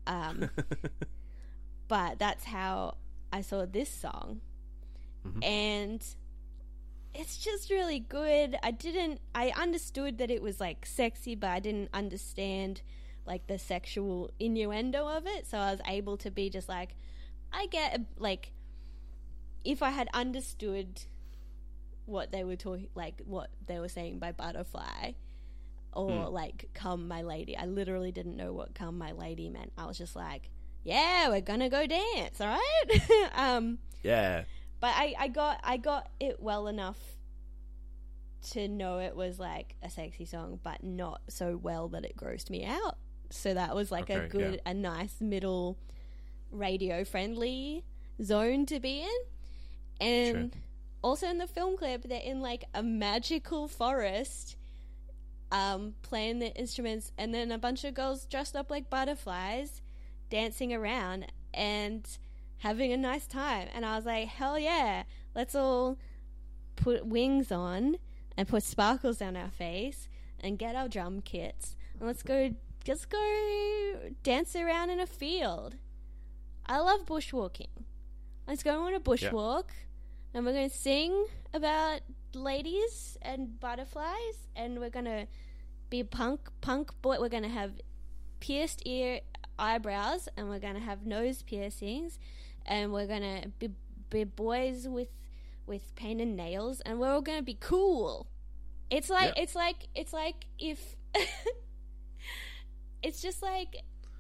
Um, but that's how I saw this song, Mhm. and it's just really good. I didn't. I understood that it was like sexy, but I didn't understand like the sexual innuendo of it. So I was able to be just like, I get like, if I had understood what they were talking, like what they were saying by butterfly. Or Hmm. like "come my lady," I literally didn't know what "come my lady" meant. I was just like, "Yeah, we're gonna go dance, all right?" um, yeah. but I, I got I got it well enough to know it was like a sexy song, but not so well that it grossed me out. So that was like a Okay, good, a nice middle radio friendly zone to be in. And also in the film clip, they're in like a magical forest, um, playing the instruments, and then a bunch of girls dressed up like butterflies dancing around and having a nice time. And I was like, hell yeah, let's all put wings on and put sparkles down our face and get our drum kits and let's go let's go dance around in a field. I love bushwalking. Let's go on a bushwalk and we're going to sing about ladies and butterflies and we're going to be punk punk boy we're going to have pierced ear eyebrows and we're going to have nose piercings and we're going to be, be boys with with painted nails and we're all going to be cool it's like Yeah. it's like it's like if it's just like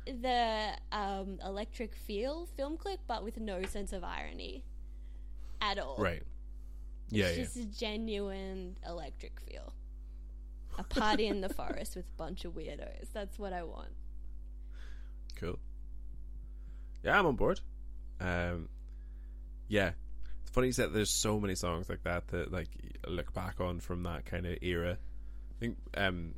the um, electric feel film clip but with no sense of irony at all Right. Yeah, it's yeah. just a genuine electric feel a party in the forest with a bunch of weirdos that's what i want Cool. Yeah, I'm on board. Um, yeah, it's funny that there's so many songs like that that like look back on from that kind of era. I think um,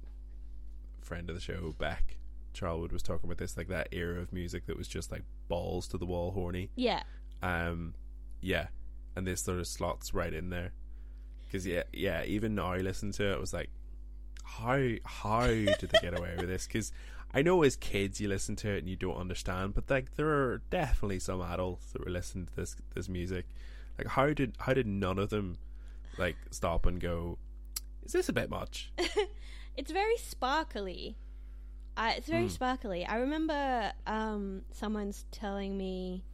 friend of the show Beck Charlwood was talking about this like that era of music that was just like balls to the wall horny. yeah Um, yeah, and this sort of slots right in there because yeah, yeah. Even now, I listen to it, it was like, how how did they get away with this? Because I know as kids you listen to it and you don't understand, but like there are definitely some adults that were listening to this this music. Like how did how did none of them like stop and go? Is this a bit much? it's very sparkly. Uh, it's very Hmm. sparkly. I remember um, someone's telling me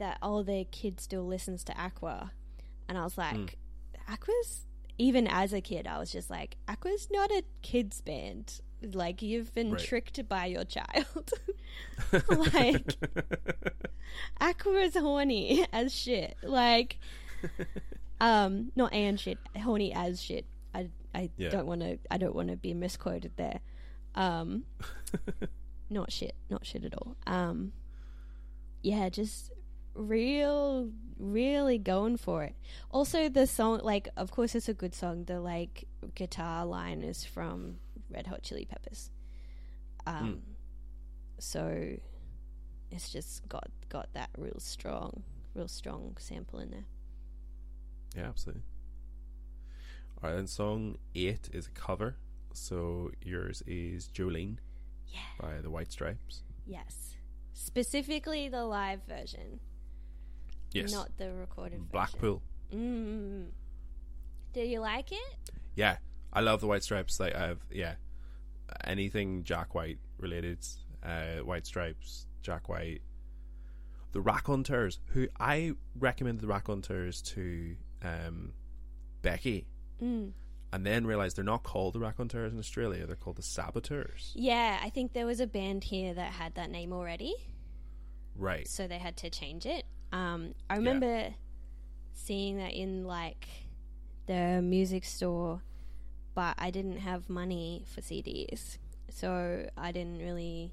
that oh, their kid still listens to Aqua, and I was like, Hmm. Aqua's. Even as a kid, I was just like, Aqua's not a kids band. Like you've been Right. tricked by your child. like Aqua's horny as shit. Like, um, not and shit, horny as shit. I I Yeah. don't want to I don't want to be misquoted there. Um, not shit, not shit at all. Um, yeah, just real, really going for it. Also, the song, like, of course, it's a good song. The like guitar line is from Red Hot Chili Peppers. Um, so it's just got got that real strong, real strong sample in there. Yeah, absolutely. All right, then song eight is a cover. So yours is Jolene Yeah. by the White Stripes. Yes. Specifically the live version, Yes, not the recorded version. Blackpool. Mm. Do you like it? Yeah, I love the White Stripes. Like I have, yeah, anything Jack White related, uh, White Stripes, Jack White, the Raconteurs. Who I recommended the Raconteurs to um, Becky, Mm. and then realized they're not called the Raconteurs in Australia. They're called the Saboteurs. Yeah, I think there was a band here that had that name already, Right. so they had to change it. Um, I remember seeing that in like the music store, but I didn't have money for CDs, so I didn't really.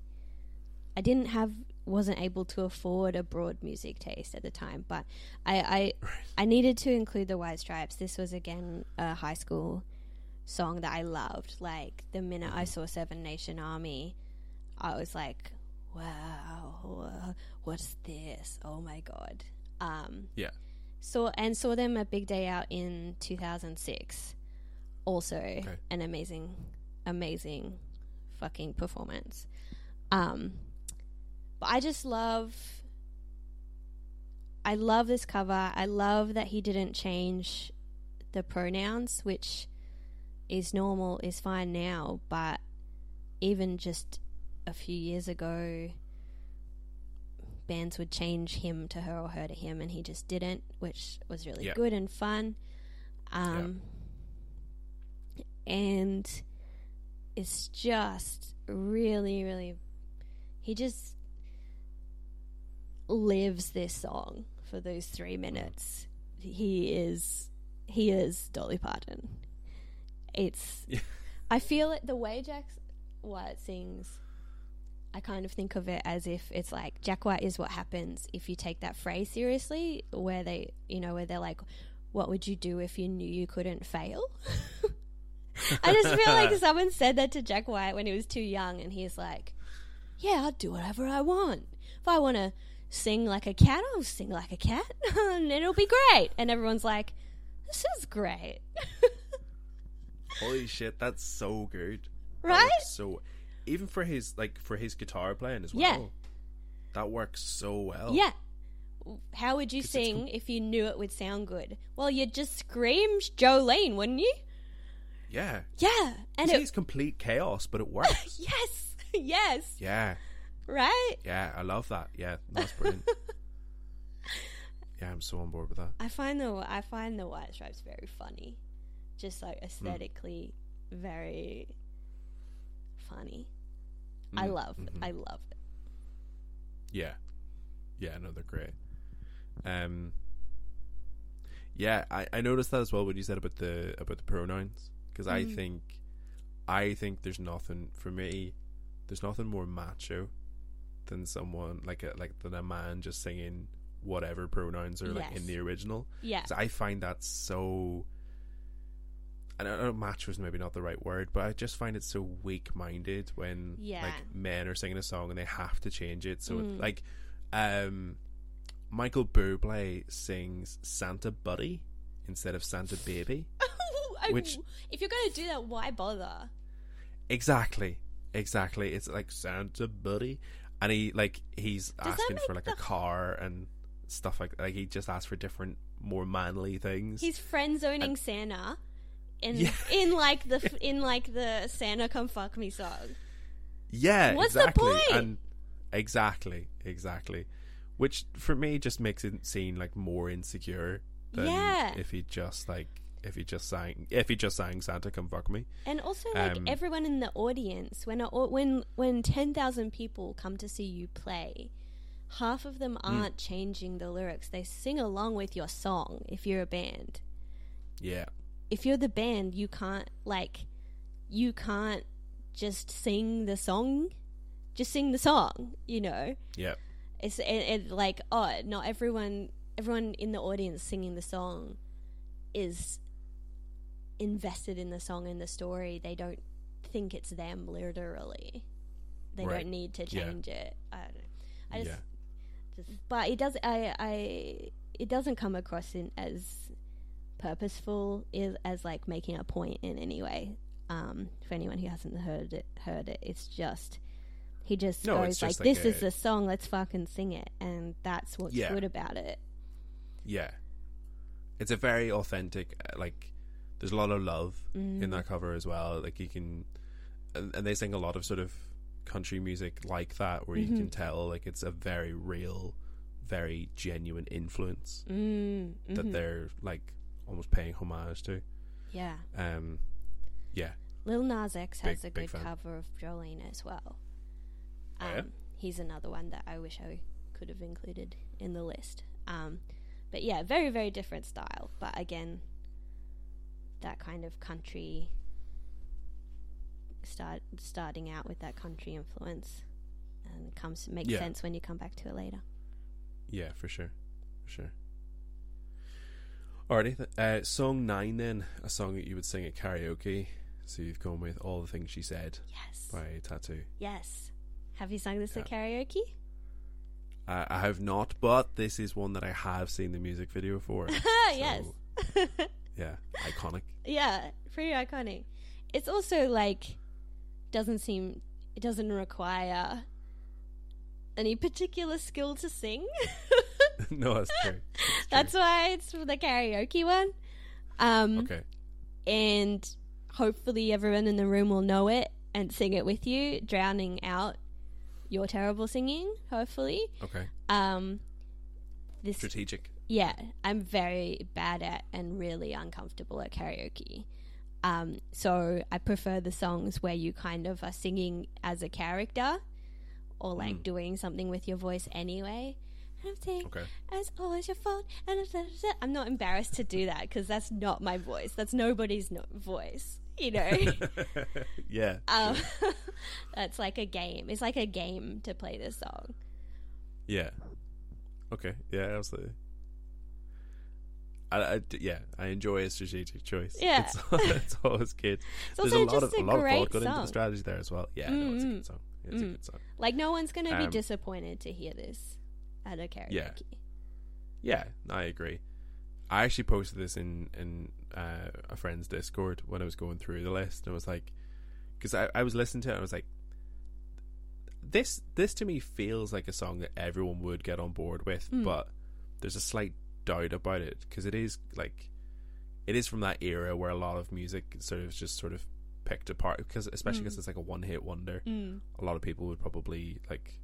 I didn't have wasn't able to afford a broad music taste at the time, but I I, I needed to include the White Stripes. This was again a high school song that I loved. Like the minute I saw Seven Nation Army, I was like, "Wow, what's this? Oh my god!" Um, Yeah. saw and saw them a big day out in 2006. Also, an amazing, amazing, fucking performance. Um, but I just love. I love this cover. I love that he didn't change the pronouns, which is normal, is fine now, but even just a few years ago, bands would change him to her or her to him, and he just didn't, which was really Yeah. good and fun. Um, And it's just really, really. He just lives this song for those three minutes. He is. He is Dolly Parton. It's. Yeah. I feel it the way Jack White sings. I kind of think of it as if it's like Jack White is what happens if you take that phrase seriously, where they, you know, where they're like, "What would you do if you knew you couldn't fail?" I just feel like someone said that to Jack White when he was too young, and he's like, "Yeah, I'll do whatever I want. If I want to sing like a cat, I'll sing like a cat, and it'll be great." And everyone's like, "This is great." Holy shit, that's so good. Right? works So, even for his like for his guitar playing as well, Yeah. that works so well. Yeah. How would you sing com- if you knew it would sound good? Well, you'd just scream Jolene, wouldn't you? yeah. Yeah. And it, it's complete chaos, but it works. yes, yes, yeah, right? yeah, I love that. Yeah, that's brilliant. yeah, I'm so on board with that. I find the I find the White Stripes very funny, just like hmm. aesthetically very funny. I Mm, love mhm. I love it. Yeah, yeah, no, they're great. Um, yeah, I, I noticed that as well when you said about the about the pronouns because I Mm. think I think there's nothing for me. There's nothing more macho than someone like a like than a man just singing whatever pronouns are like in the original. Yeah. I find that so. I don't know, match was maybe not the right word, but I just find it so weak-minded when Yeah. like men are singing a song and they have to change it. So it, Mm. like, um, Michael Bublé sings Santa Buddy instead of Santa Baby. I- Which- if you're going to do that, why bother? Exactly, exactly. It's like Santa Buddy, and he like he's that asking for like a car and stuff like like he just asks for different, more manly things. He's friend zoning Santa in Yeah. in like the in like the Santa come fuck me song. Yeah, What's the point? And exactly, exactly. Which for me just makes it seem like more insecure than Yeah. if he just like if he just sang if he just sang Santa come fuck me. And also, like Um, everyone in the audience, when a, when when ten thousand people come to see you play, half of them Hmm. aren't changing the lyrics. They sing along with your song. If you're a band, Yeah. If you're the band, you can't like you can't just sing the song. Just sing the song. You know, Yeah. it's it, it, like oh, not everyone everyone in the audience singing the song is invested in the song and the story. They don't think it's them literally. They Right. don't need to Yeah. change it. I don't know. I just, Yeah. just but it does. I I it doesn't come across in as purposeful is as like making a point in any way. Um, for anyone who hasn't heard it, heard it, it's just he just No, goes it's like, like "This a- is the song. Let's fucking sing it," and that's what's Yeah. good about it. Yeah. It's a very authentic uh, like there's a lot of love Mm. in that cover as well. Like you can and, and they sing a lot of sort of country music like that where you Mm-hmm. can tell like it's a very real very genuine influence Mm, that mhm. they're like almost paying homage to. yeah. Um, yeah, Lil Nas X has Big- a good fan. cover of Jolene as well. Oh, Um, yeah? He's another one that I wish I could have included in the list. Um, but yeah, very very different style. But again, that kind of country start starting out with that country influence, and it comes makes Yeah. sense when you come back to it later. Yeah, for sure, for sure. Alrighty, uh, song nine then, a song that you would sing at karaoke. So you've gone with all the things she said Yes. by Tattoo. Yes. Have you sung this at karaoke? Uh, I have not, but this is one that I have seen the music video for. yes. So, yeah, iconic. yeah, pretty iconic. It's also like doesn't seem it doesn't require any particular skill to sing. no, that's true. That's why it's for the karaoke one. Um Okay. and hopefully everyone in the room will know it and sing it with you, drowning out your terrible singing, hopefully. Okay. Um this Strategic. yeah, I'm very bad at and really uncomfortable at karaoke. Um, so I prefer the songs where you kind of are singing as a character or like Mm. doing something with your voice anyway. I'm saying, Okay. it's always your fault. And I'm not embarrassed to do that because that's not my voice. That's nobody's no- voice, you know. yeah. um, that's like a game. It's like a game to play this song. Yeah. Okay. Yeah, absolutely. I, I yeah, I enjoy a strategic choice. Yeah. it's, it's always good. It's There's a lot of a a lot of thought going into the strategy there as well. Yeah, no, it's a Mm, good song. It's a mm. good song. Like no one's going to be Um, disappointed to hear this at a karaoke. Yeah. Yeah, I agree. I actually posted this in in uh, a friend's Discord when I was going through the list, and I was like, because I, I was listening to it, and I was like, this this to me feels like a song that everyone would get on board with, Mm. but there's a slight doubt about it because it is like it is from that era where a lot of music sort of just sort of picked apart because especially because Mm. it's like a one hit wonder Mm. a lot of people would probably like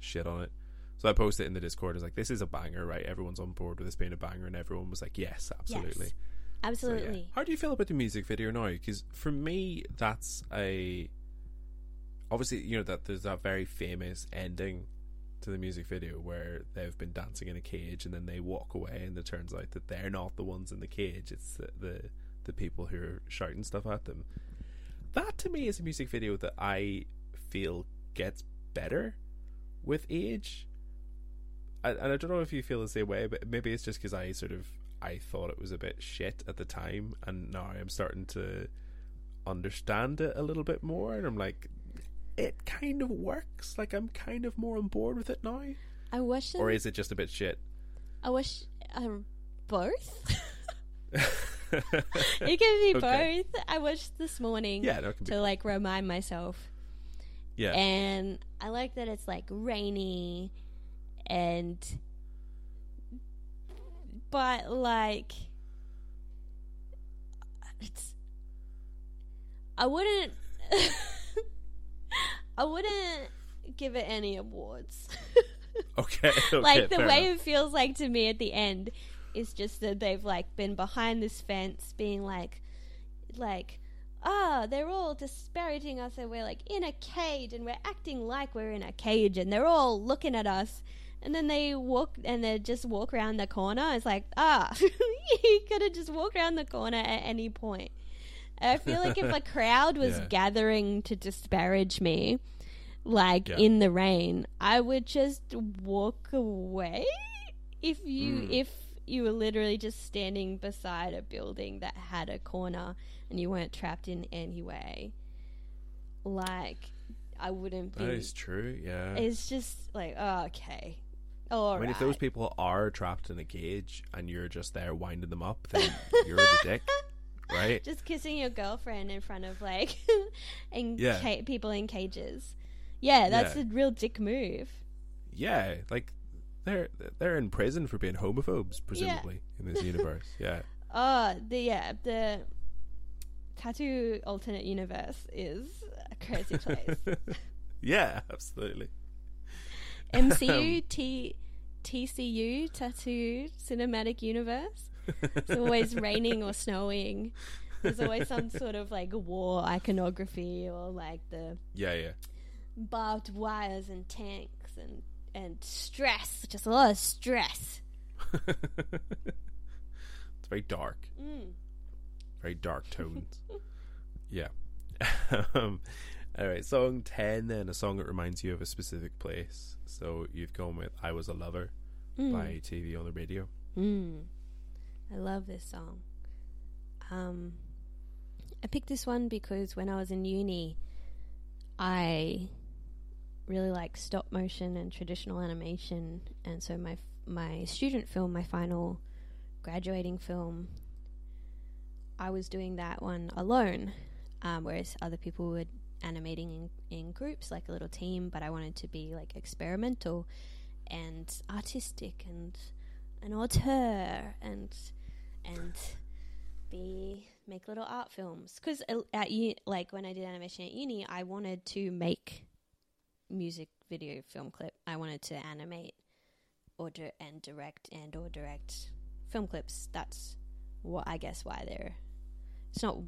shit on it. So I posted it in the Discord. I was like, "This is a banger, right? Everyone's on board with this being a banger," and everyone was like, "Yes, absolutely." Yes. So, yeah. Absolutely. How do you feel about the music video now? Because for me, that's a obviously you know that there's that very famous ending to the music video where they've been dancing in a cage and then they walk away and it turns out that they're not the ones in the cage. It's the the, the people who are shouting stuff at them. That to me is a music video that I feel gets better with age. And I don't know if you feel the same way, but maybe it's just because I sort of I thought it was a bit shit at the time, and now I'm starting to understand it a little bit more, and I'm like, it kind of works. Like I'm kind of more on board with it now. I wish. Or is it just a bit shit? I wish um, both. it can be Okay. both. I wish this morning yeah, no, it can to like remind myself, Yeah, and I like that it's like rainy, and but like it's. I wouldn't. I wouldn't give it any awards. okay. okay like the way enough. it feels like to me at the end is just that they've like been behind this fence being like like ah they're all disparaging us and we're like in a cage and we're acting like we're in a cage and they're all looking at us and then they walk and they just walk around the corner it's like ah you could have just walked around the corner at any point i feel like if a crowd was Yeah. gathering to disparage me like Yeah. in the rain, I would just walk away. If you Mm. if you were literally just standing beside a building that had a corner and you weren't trapped in any way, like I wouldn't be. That is true. Yeah. It's just like oh, okay, all I mean, if those people are trapped in a cage and you're just there winding them up, then you're the dick, right? just kissing your girlfriend in front of like in Yeah. ca- people in cages. Yeah, that's Yeah. a real dick move. Yeah, like they're they're in prison for being homophobes, presumably in this universe. Yeah, Oh, the yeah, the t.A.T.u. alternate universe is a crazy place. yeah, absolutely. MCU, T, TCU, t.A.T.u. cinematic universe. It's always raining or snowing. There's always some sort of like war iconography or like the Yeah, yeah. barbed wires and tanks and and stress, just a lot of stress. it's very dark, Mm. very dark tones. yeah. um, All right, song 10 then, a song that reminds you of a specific place. So you've gone with I Was a Lover Mm. by TV on the radio. Mm. I love this song. Um, I picked this one because when I was in uni, I really like stop motion and traditional animation, and so my my student film, my final graduating film, I was doing that one alone, um, whereas other people were animating in, in groups, like a little team. But I wanted to be like experimental and artistic and an auteur and and be make little art films because uh, at u- like when I did animation at uni, I wanted to make music video film clip. I wanted to animate or di- and direct and or direct film clips. That's what I guess why they're. It's not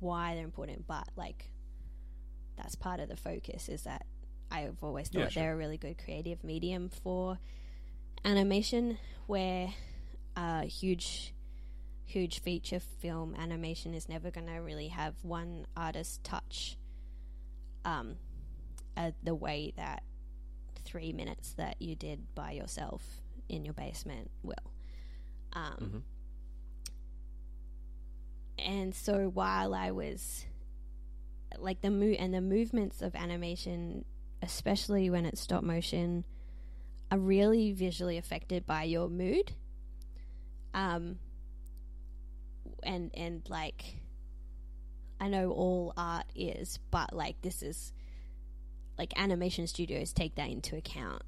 why they're important, but like that's part of the focus. Is that I've always thought Yeah, sure. they're a really good creative medium for animation, where a huge, huge feature film animation is never going to really have one artist touch um, uh, the way that three minutes that you did by yourself in your basement will. Um, Mhm. And so while I was like the mo- and the movements of animation, especially when it's stop motion, are really visually affected by your mood. Um, and and like, I know all art is, but like this is like animation studios take that into account,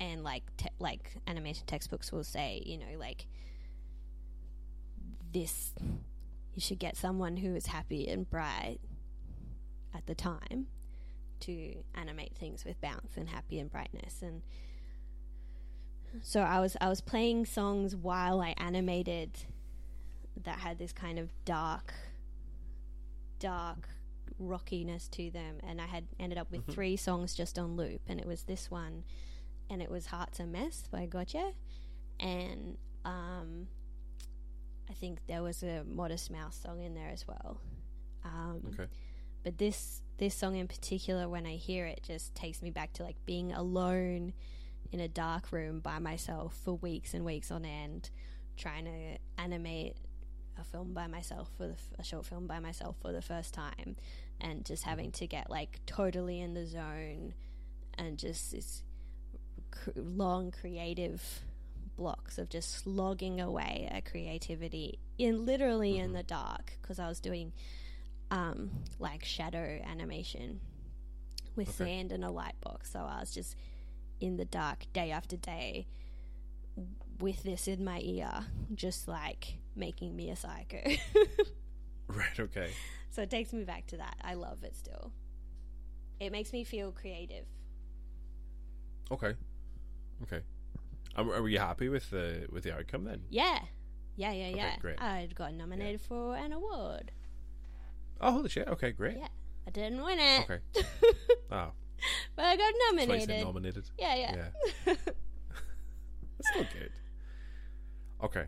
and like te- like animation textbooks will say, you know, like this, you should get someone who is happy and bright at the time to animate things with bounce and happy and brightness and so I was I was playing songs while I animated that had this kind of dark dark rockiness to them and I had ended up with Mhm. three songs just on loop and it was this one and it was Heart's a Mess by Gotye and um I think there was a Modest Mouse song in there as well. Um, Okay. But this this song in particular when i hear it just takes me back to like being alone in a dark room by myself for weeks and weeks on end trying to animate a film by myself for the, f- a short film by myself for the first time and just having to get like totally in the zone and just this cr- long creative blocks of just slogging away at creativity in literally in Mhm. the dark because i was doing um, like shadow animation with Okay. sand and a light box. So I was just in the dark day after day with this in my ear, just like making me a psycho. Right, okay. so it takes me back to that. I love it still. It makes me feel creative. Okay. Okay. Um, are you happy with the with the outcome then? Yeah. Yeah, yeah, Okay, yeah. great. I'd got nominated for an award. Oh, holy shit. Okay, great. Yeah. I didn't win it. Okay. Oh, but I got that's why you nominated. nominated. yeah, yeah. Yeah. That's still good. Okay.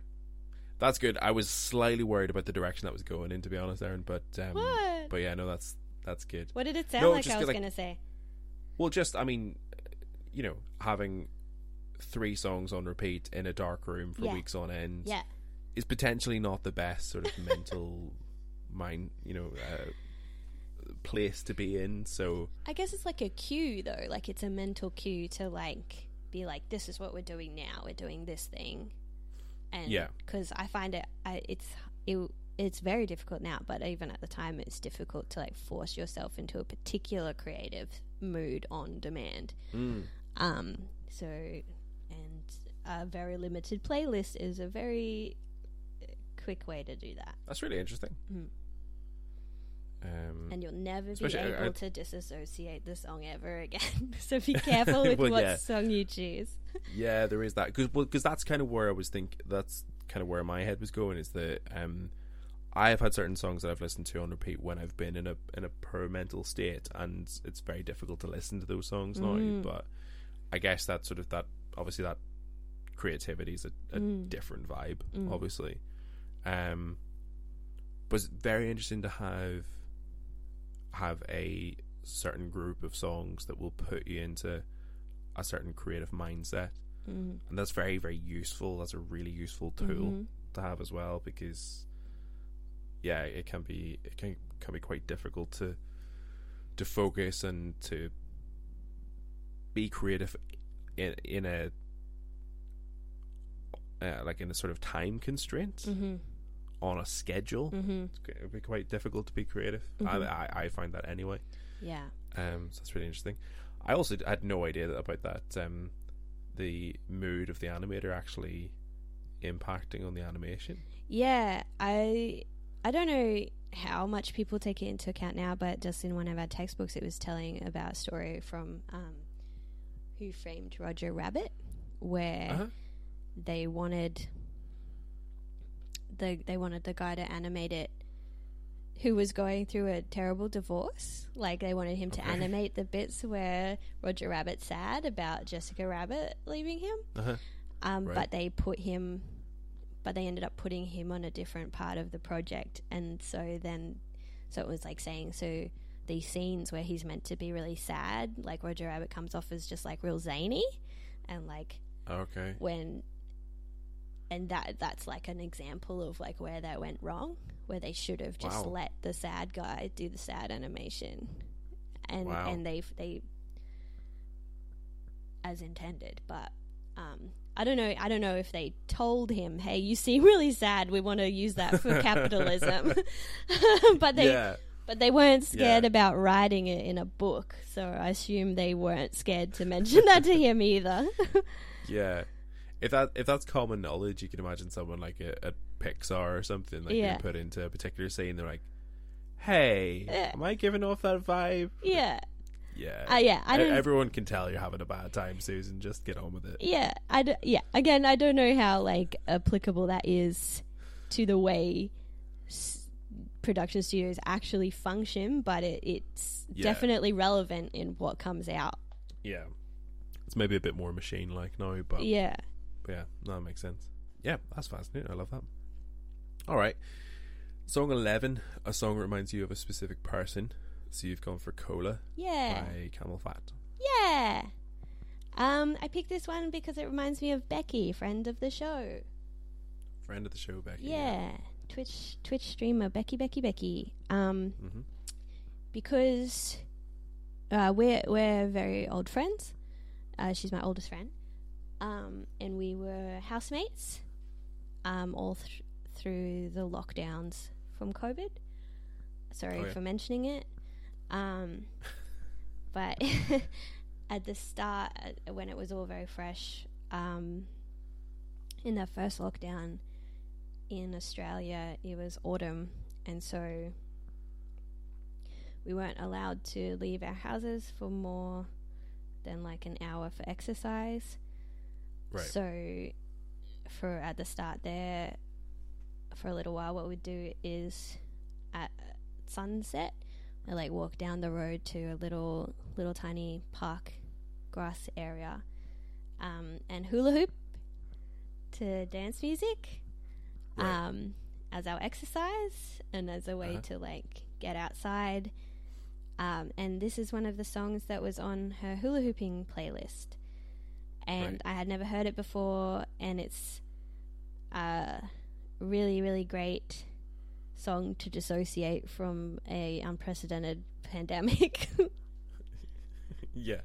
That's good. I was slightly worried about the direction that was going in, to be honest, Erin. But um, What? but yeah, no, that's that's good. What did it sound No, like I was like- going to say? Well, just I mean, you know, having three songs on repeat in a dark room for Yeah. weeks on end Yeah. is potentially not the best sort of mental mind, you know, uh, place to be in. So I guess it's like a cue though. Like it's a mental cue to like be like, this is what we're doing now. We're doing this thing, and Yeah. because I find it, I, it's it, it's very difficult now. But even at the time, it's difficult to like force yourself into a particular creative mood on demand. mm, Um. So, and a very limited playlist is a very uh, quick way to do that, that's really interesting. Mm. Um, and you'll never be Especially, I- able I- to disassociate the song ever again. so be careful with Well, what yeah. song you choose. Yeah, there is that because well, cause that's kind of where I was think that's kind of where my head was going is that um, I have had certain songs that I've listened to on repeat when I've been in a in a poor mental state, and it's very difficult to listen to those songs now. Mm. But I guess that sort of that obviously that creativity is a, a Mm. different vibe, Mm. obviously. Um, but it's very interesting to have have a certain group of songs that will put you into a certain creative mindset, Mm. and that's very very useful. That's a really useful tool Mhm. to have as well because yeah, it can be it can can be quite difficult to to focus and to be creative in in a uh, like in a sort of time constraint Mhm. On a schedule. Mhm. It would be quite difficult to be creative. Mhm. I, I I find that anyway. Yeah. Um, so that's really interesting. I also had no idea that, about that. Um, the mood of the animator actually impacting on the animation. Yeah, I I don't know how much people take it into account now, but just in one of our textbooks, it was telling about a story from um, Who Framed Roger Rabbit, where Uh-huh. they wanted the they wanted the guy to animate it who was going through a terrible divorce. Like they wanted him to animate the bits where Roger Rabbit's sad about Jessica Rabbit leaving him. Uh-huh. Um, Right. But they put him, but they ended up putting him on a different part of the project, and so then, so it was like saying so these scenes where he's meant to be really sad, like Roger Rabbit comes off as just like real zany, and like Okay. when, and that that's like an example of like where that went wrong, where they should have just Wow. let the sad guy do the sad animation, and Wow. and they they as intended, but um, I don't know. I don't know if they told him, "Hey, you seem really sad. We want to use that for capitalism," but they yeah. but they weren't scared Yeah. about writing it in a book. So I assume they weren't scared to mention that to him either. Yeah. If that if that's common knowledge, you can imagine someone like a, a Pixar or something like Yeah. being put into a particular scene. They're like, "Hey, Yeah. am I giving off that vibe?" yeah, Yeah. uh, yeah. I don't. Everyone can tell you're having a bad time, Susan. Just get on with it. Yeah, I d- yeah. Again, I don't know how like applicable that is to the way s- production studios actually function, but it, it's Yeah. definitely relevant in what comes out. Yeah. It's maybe a bit more machine like now, but Yeah. Yeah, that makes sense. Yeah, that's fascinating. I love that. All right. Song 11, a song that reminds you of a specific person. So you've gone for Cola Yeah. by CamelPhat. Yeah. Um, I picked this one because it reminds me of Becky, friend of the show. Friend of the show, Becky. Yeah. Twitch Twitch streamer Becky Becky Becky. Um, hmm because uh, we're we're very old friends. Uh, she's my oldest friend, um, and we were housemates um, all th- through the lockdowns from COVID. Sorry Oh, yeah. for mentioning it, um, but at the start, uh, when it was all very fresh, um, in that first lockdown in Australia, it was autumn, and so we weren't allowed to leave our houses for more than like an hour for exercise. Right. So, for at the start there, for a little while, what we'd do is at sunset, I like walk down the road to a little little tiny park grass area, um, and hula hoop to dance music, Right. um, as our exercise and as a way Uh-huh. to like get outside. Um, and this is one of the songs that was on her hula hooping playlist. And Right. I had never heard it before, and it's a really, really great song to dissociate from a unprecedented pandemic. yeah.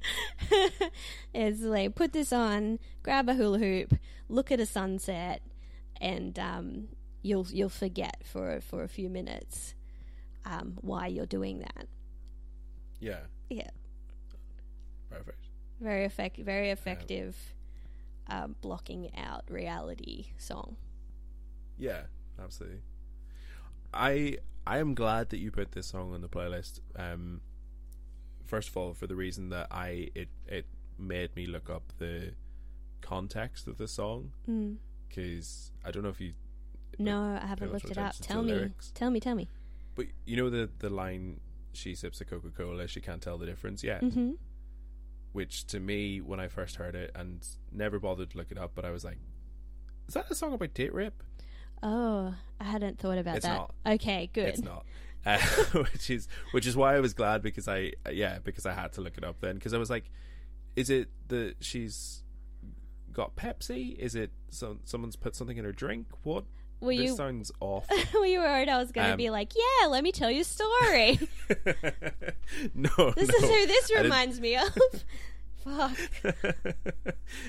it's like put this on, grab a hula hoop, look at a sunset, and um, you'll you'll forget for for a few minutes um, why you're doing that. Yeah. Yeah. Perfect. Very effect, very effective, um, blocking out reality song. Yeah, absolutely. I I am glad that you put this song on the playlist. Um, first of all, for the reason that I it it made me look up the context of the song Mm. because I don't know if you No, I haven't looked it up. Tell me, tell me, tell me. But you know the the line she sips a Coca Cola, she can't tell the difference yet. hmm Which to me, when I first heard it and never bothered to look it up, but I was like, "Is that a song about date rape?" Oh, I hadn't thought about It's that. not. Okay, good. It's not. uh, which is which is why I was glad because I yeah because I had to look it up then because I was like, is it the she's got Pepsi? Is it some someone's put something in her drink? What? Were this you sounds off. were you worried I was going to Um, be like, yeah, let me tell you a story. no, this no. is who this reminds me of. Fuck.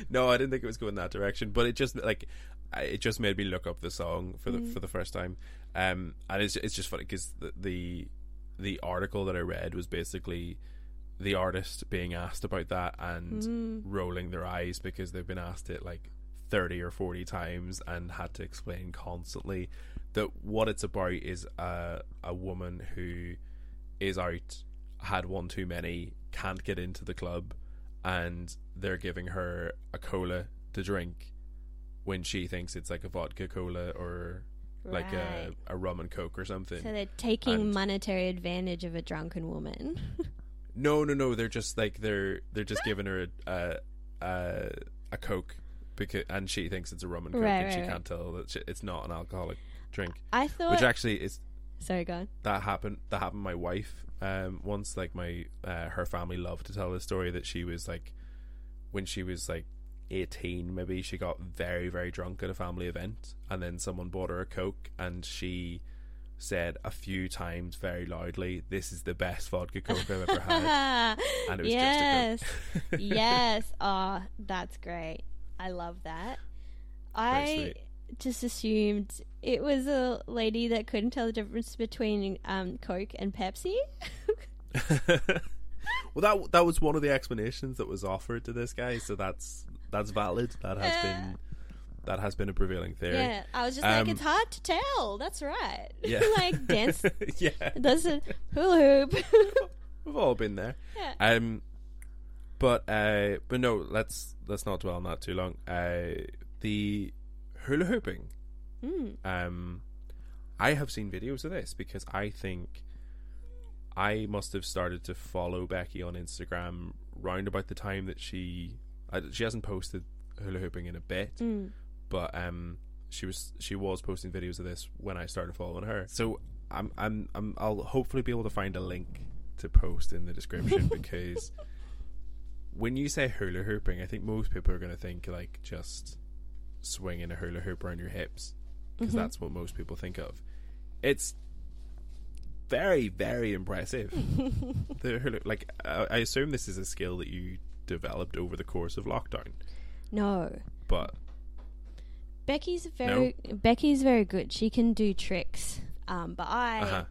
no, I didn't think it was going that direction, but it just like it just made me look up the song for the Mm. for the first time, um, and it's it's just funny because the, the the article that I read was basically the artist being asked about that and Mm. rolling their eyes because they've been asked it like thirty or forty times and had to explain constantly that what it's about is a a woman who is out had one too many can't get into the club and they're giving her a cola to drink when she thinks it's like a vodka cola or like a, a rum and coke or something. So they're taking And- monetary advantage of a drunken woman. no, no, no. They're just like they're they're just giving her a a, a, a coke because and she thinks it's a rum and coke Right, and she right, can't tell that she, it's not an alcoholic drink. I thought. Which actually is Sorry, go on. that happened that happened my wife um once like my uh, her family loved to tell the story that she was like when she was like 18 maybe she got very very drunk at a family event and then someone bought her a coke and she said a few times very loudly this is the best vodka coke i've ever had and it was yes. just a coke yes. Oh, that's great. I love that. I just assumed it was a lady that couldn't tell the difference between um, Coke and Pepsi. well that that was one of the explanations that was offered to this guy so that's that's valid that has Uh, been that has been a prevailing theory Yeah, I was just Um, like, it's hard to tell. That's right. Yeah. like dance, yeah does a hula hoop. We've all been there. yeah. Um, but uh, but no, let's let's not dwell on that too long. Uh, the hula hooping. Mm. Um, I have seen videos of this because I think I must have started to follow Becky on Instagram round about the time that she I, she hasn't posted hula hooping in a bit, Mm. but um, she was she was posting videos of this when I started following her. So I'm I'm, I'm I'll hopefully be able to find a link to post in the description because when you say hula hooping, I think most people are going to think like just swinging a hula hoop around your hips because Mhm. that's what most people think of. It's very very impressive. the hula, like I, I assume this is a skill that you developed over the course of lockdown, No, but Becky's very Becky's very good. She can do tricks. Um, but I uh-huh.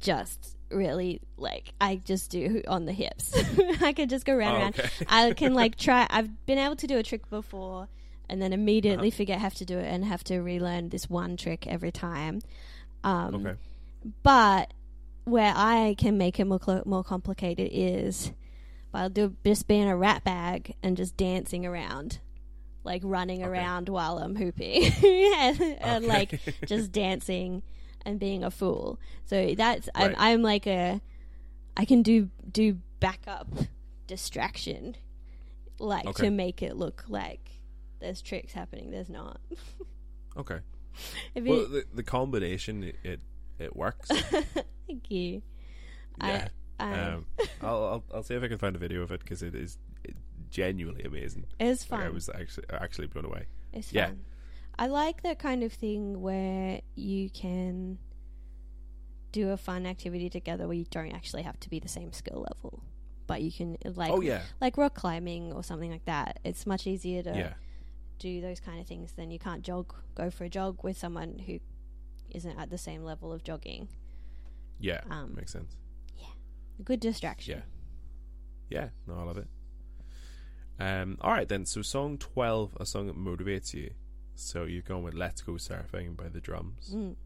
just really like I just do on the hips. I could just go round Oh, and round. okay. I can like try. I've been able to do a trick before, and then immediately Uh-huh. forget have to do it and have to relearn this one trick every time. Um, okay. But where I can make it more clo- more complicated is by do just being a rat bag and just dancing around, like running Okay. around while I'm hooping, and, and like just dancing and being a fool. So that's I'm, I'm like a I can do do backup distraction, like Okay. to make it look like there's tricks happening. There's not. okay. If Well, you, the, the combination it it, it works. thank you. Yeah. I, um, I'll, I'll I'll see if I can find a video of it because it is genuinely amazing. it's Like, fun. I was actually actually blown away. It's Yeah. fun. I like that kind of thing where you can do a fun activity together where you don't actually have to be the same skill level. But you can like oh yeah, like rock climbing or something like that. It's much easier to yeah, do those kind of things than you can't jog go for a jog with someone who isn't at the same level of jogging. yeah. Um, Makes sense. Yeah, good distraction. Yeah. Yeah, no, I love it. Um, all right then. So, song twelve, a song that motivates you. So you're going with "Let's Go Surfing" by the Drums. Mm.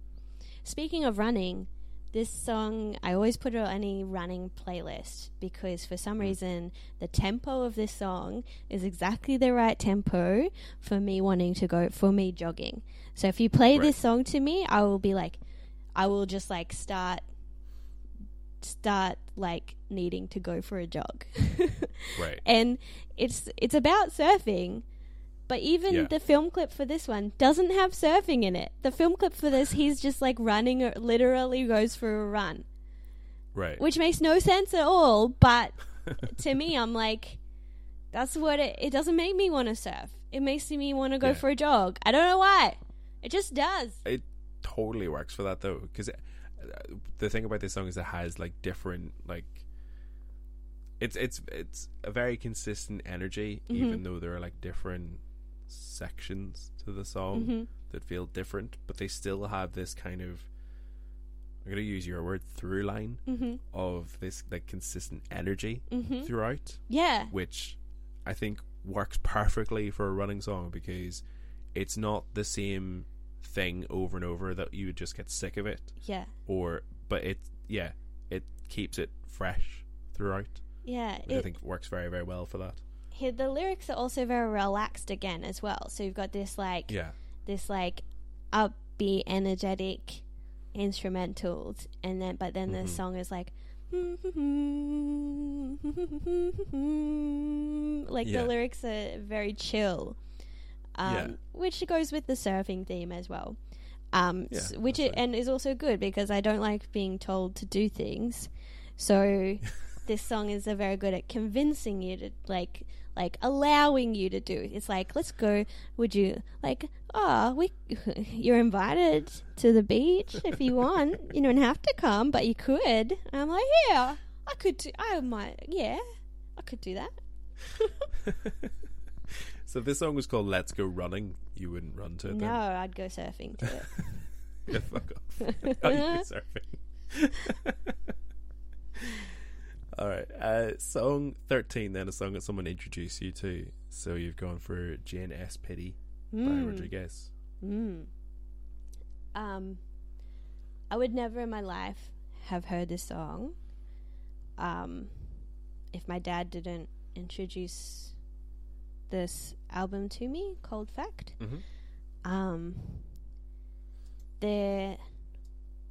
Speaking of running, this song I always put it on any running playlist because for some Mm. reason the tempo of this song is exactly the right tempo for me wanting to go for me jogging. So if you play Right. this song to me, I will be like I will just like start start like needing to go for a jog. Right. and it's it's about surfing But even Yeah. the film clip for this one doesn't have surfing in it. The film clip for this, he's just like running, or literally goes for a run, Right. which makes no sense at all. But to me, I'm like, that's what it. It doesn't make me want to surf. It makes me want to go Yeah. for a jog. I don't know why. It just does. it totally works for that though because the thing about this song is it has like different like it's it's it's a very consistent energy Mhm. even though there are like different sections to the song hmm that feel different but they still have this kind of i'm going to use your word through line hmm of this like consistent energy hmm throughout Yeah. which I think works perfectly for a running song because it's not the same thing over and over that you would just get sick of it Yeah. or but it yeah it keeps it fresh throughout Yeah. which I think works very very well for that here, the lyrics are also very relaxed again as well. So you've got this like yeah this like upbeat, energetic instrumentals, and then but then the Mhm. song is like. like Yeah. the lyrics are very chill, um, Yeah. which goes with the surfing theme as well. Um, Yeah, which it, right. and is also good because I don't like being told to do things. So this song is a very good at convincing you to like like allowing you to do. It's like let's go. Would you like? Oh, we you're invited to the beach if you want. you don't have to come, but you could. And I'm like, yeah, I could. Do, I might. Yeah, I could do that. so if this song was called Let's Go Running you wouldn't run to it No, then I'd go surfing to it. yeah, fuck off oh, you're surfing all right uh, song 13 then a song that someone introduced you to so you've gone for Jane S. Piddy by Mm. Rodriguez Mm. Um, I would never in my life have heard this song. Um, if my dad didn't introduce this album to me, Cold Fact. Mhm. Um, there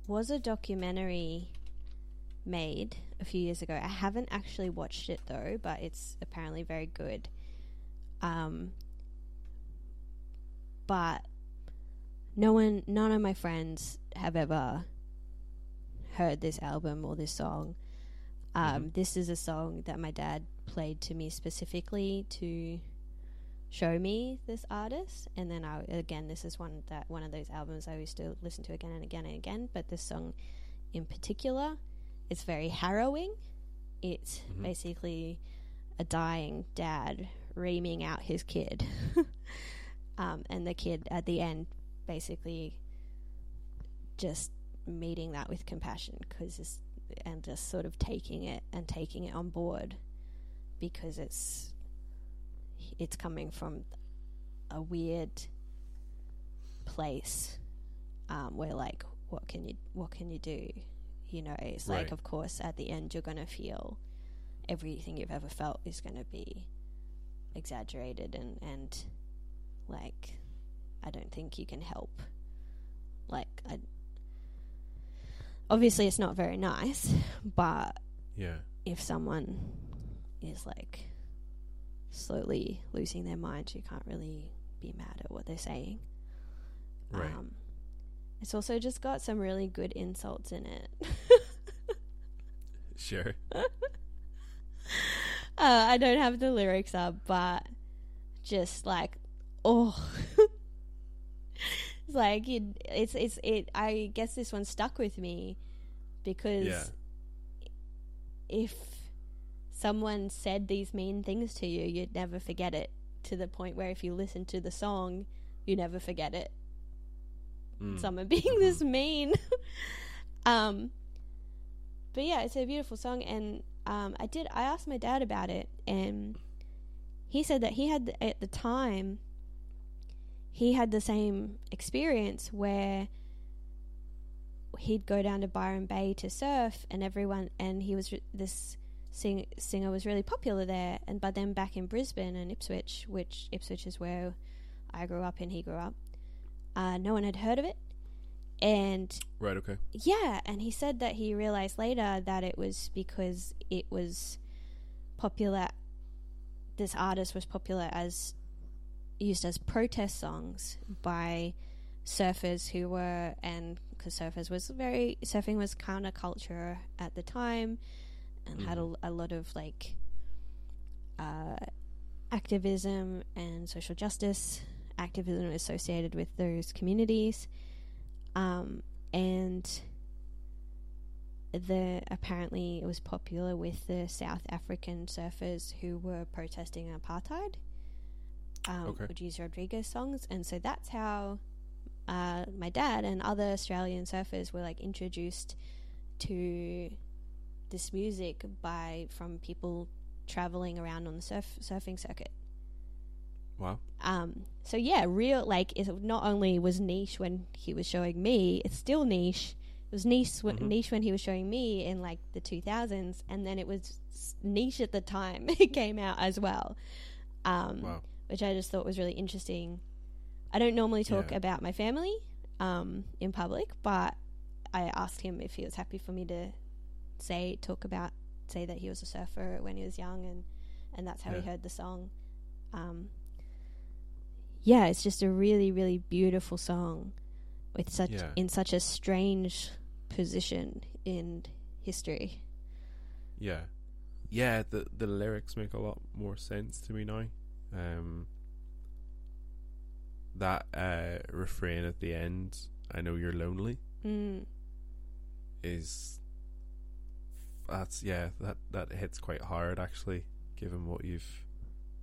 was a documentary made a few years ago. I haven't actually watched it though, but it's apparently very good. Um, but no one, none of my friends have ever heard this album or this song. Um, Mhm. This is a song that my dad played to me specifically to show me this artist, and then I again, this is one that one of those albums I used to listen to again and again and again. But this song, in particular, it's very harrowing. It's Mhm. basically a dying dad reaming out his kid. um, and the kid at the end basically just meeting that with compassion cause and just sort of taking it and taking it on board because it's it's coming from a weird place um, where like what can you what can you do you know it's like of course at the end you're going to feel everything you've ever felt is going to be exaggerated and and like I don't think you can help. Like I obviously it's not very nice but yeah. if someone is like slowly losing their mind you can't really be mad at what they're saying. Right. Um, it's also just got some really good insults in it sure uh, I don't have the lyrics up, but just like, oh, it's like you it's it's it. I guess this one stuck with me because Yeah. if someone said these mean things to you, you'd never forget it. To the point where if you listen to the song, you never forget it. Mm. Someone being this mean. um, but yeah, it's a beautiful song, and um, I did. I asked my dad about it, and he said that he had at the time. He had the same experience where he'd go down to Byron Bay to surf, and everyone, and he was re- this sing, singer was really popular there, and but then back in Brisbane and Ipswich, which Ipswich is where I grew up and he grew up, uh, no one had heard of it, and right okay. Yeah, and he said that he realized later that it was because it was popular. This artist was popular as used as protest songs by surfers who were and because surfers was very surfing was counterculture at the time and had a, a lot of like uh, activism and social justice activism associated with those communities um, and the apparently it was popular with the South African surfers who were protesting apartheid. Um, Okay. Would use Rodriguez songs, and so that's how uh, my dad and other Australian surfers were like introduced to this music by from people traveling around on the surf surfing circuit. Wow. Um, so yeah, real like it not only was niche when he was showing me, it's still niche. It was niche when, Mhm. niche when he was showing me in like the 2000s, and then it was niche at the time it came out as well. Um, Wow. which I just thought was really interesting. I don't normally talk Yeah. about my family um, in public, but I asked him if he was happy for me to say talk about say that he was a surfer when he was young, and and that's how Yeah. he heard the song. Um, yeah, it's just a really really beautiful song with such Yeah. in such a strange position in history. Yeah. Yeah, the the lyrics make a lot more sense to me now. Um that uh refrain at the end, I know you're lonely, Mm, is that's yeah, that that hits quite hard actually, given what you've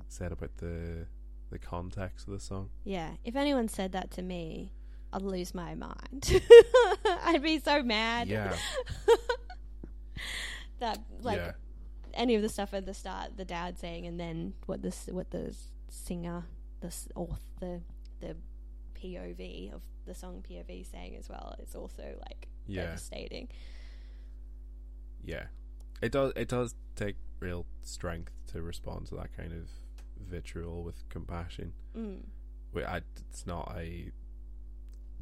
said about the the context of the song. yeah, if anyone said that to me, I'd lose my mind. I'd be so mad. Yeah. that like yeah. any of the stuff at the start, the dad saying, and then what this what the singer, the s- or the the POV of the song POV saying as well. It's also like Yeah. devastating. Yeah. It does it does take real strength to respond to that kind of vitriol with compassion. Mm. Wait, I, it's not a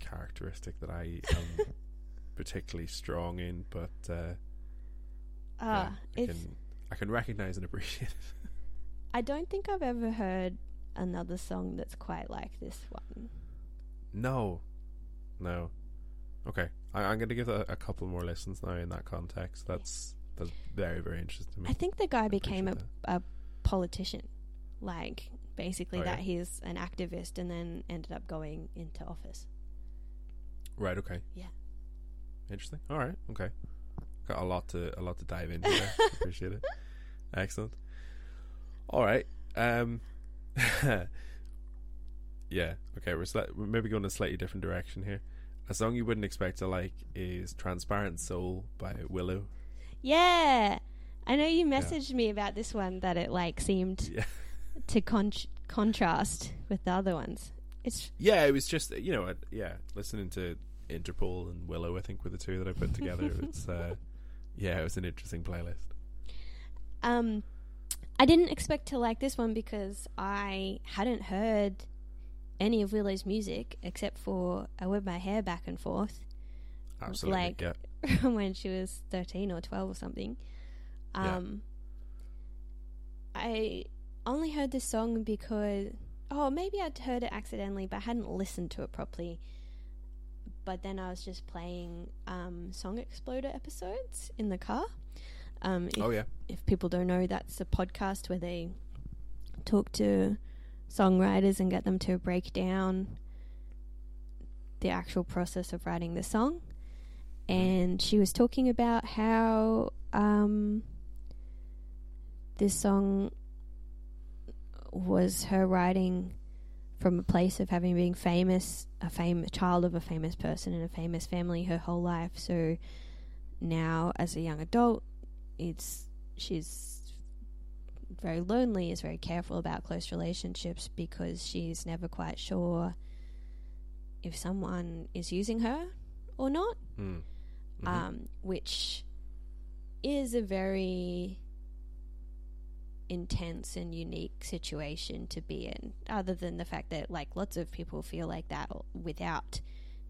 characteristic that I am particularly strong in, but uh, Ah, yeah, I can I can recognize and appreciate it. I don't think I've ever heard another song that's quite like this one. No, no. Okay, I, I'm going to give a, a couple more listens now in that context. That's that's very very interesting to me. I think the guy I became a, a politician, like basically Oh, yeah? that he's an activist and then ended up going into office. right. Okay. Yeah. Interesting. All right. Okay. Got a lot to a lot to dive into there. appreciate it. Excellent. All right. Um. yeah. Okay. We're, sli- we're maybe going a slightly different direction here. A song you wouldn't expect to like is "Transparent Soul" by Willow. Yeah, I know you messaged me about this one that it like seemed Yeah. To con- contrast with the other ones. It's Yeah, it was just you know, uh, yeah, listening to Interpol and Willow, I think were the two that I put together. it's uh, yeah, it was an interesting playlist. um, I didn't expect to like this one because I hadn't heard any of Willow's music except for I whip my hair back and forth Absolutely, Like- yeah, when she was 13 or 12 or something. Yeah. Um, I only heard this song because, oh, maybe I'd heard it accidentally, but I hadn't listened to it properly. But then I was just playing um, Song Exploder episodes in the car. Um, if, oh yeah, if people don't know, that's a podcast where they talk to songwriters and get them to break down the actual process of writing the song. And she was talking about how um, this song was her writing from a place of having been famous, a fame child of a famous person in a famous family her whole life. So now, as a young adult, it's she's very lonely, is very careful about close relationships because she's never quite sure if someone is using her or not. mm. Mhm. Um, which is a very intense and unique situation to be in, other than the fact that like lots of people feel like that without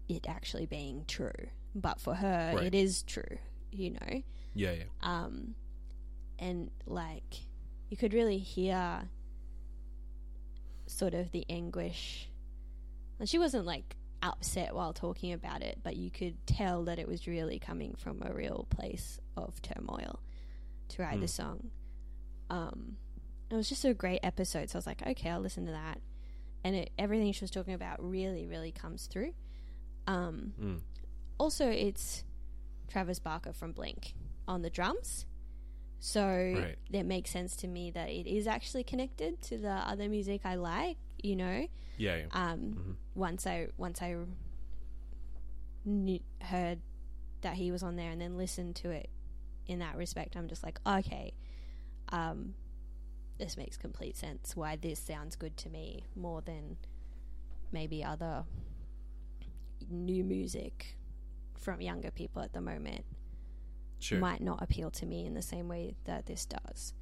it actually being true. But for her, Right. it is true, you know. yeah, yeah, Um, and like you could really hear sort of the anguish. And she wasn't like upset while talking about it, but you could tell that it was really coming from a real place of turmoil to write the Mm. song. Um, it was just a great episode, so I was like, okay, I'll listen to that. And it, everything she was talking about really, really comes through. Um, Mm. also, it's Travis Barker from Blink on the drums. So Right. it makes sense to me that it is actually connected to the other music I like, you know. Yeah, yeah. Um, Mhm. once I once I knew, heard that he was on there and then listened to it in that respect, I'm just like, okay, um, this makes complete sense. Why this sounds good to me more than maybe other new music from younger people at the moment Sure. might not appeal to me in the same way that this does.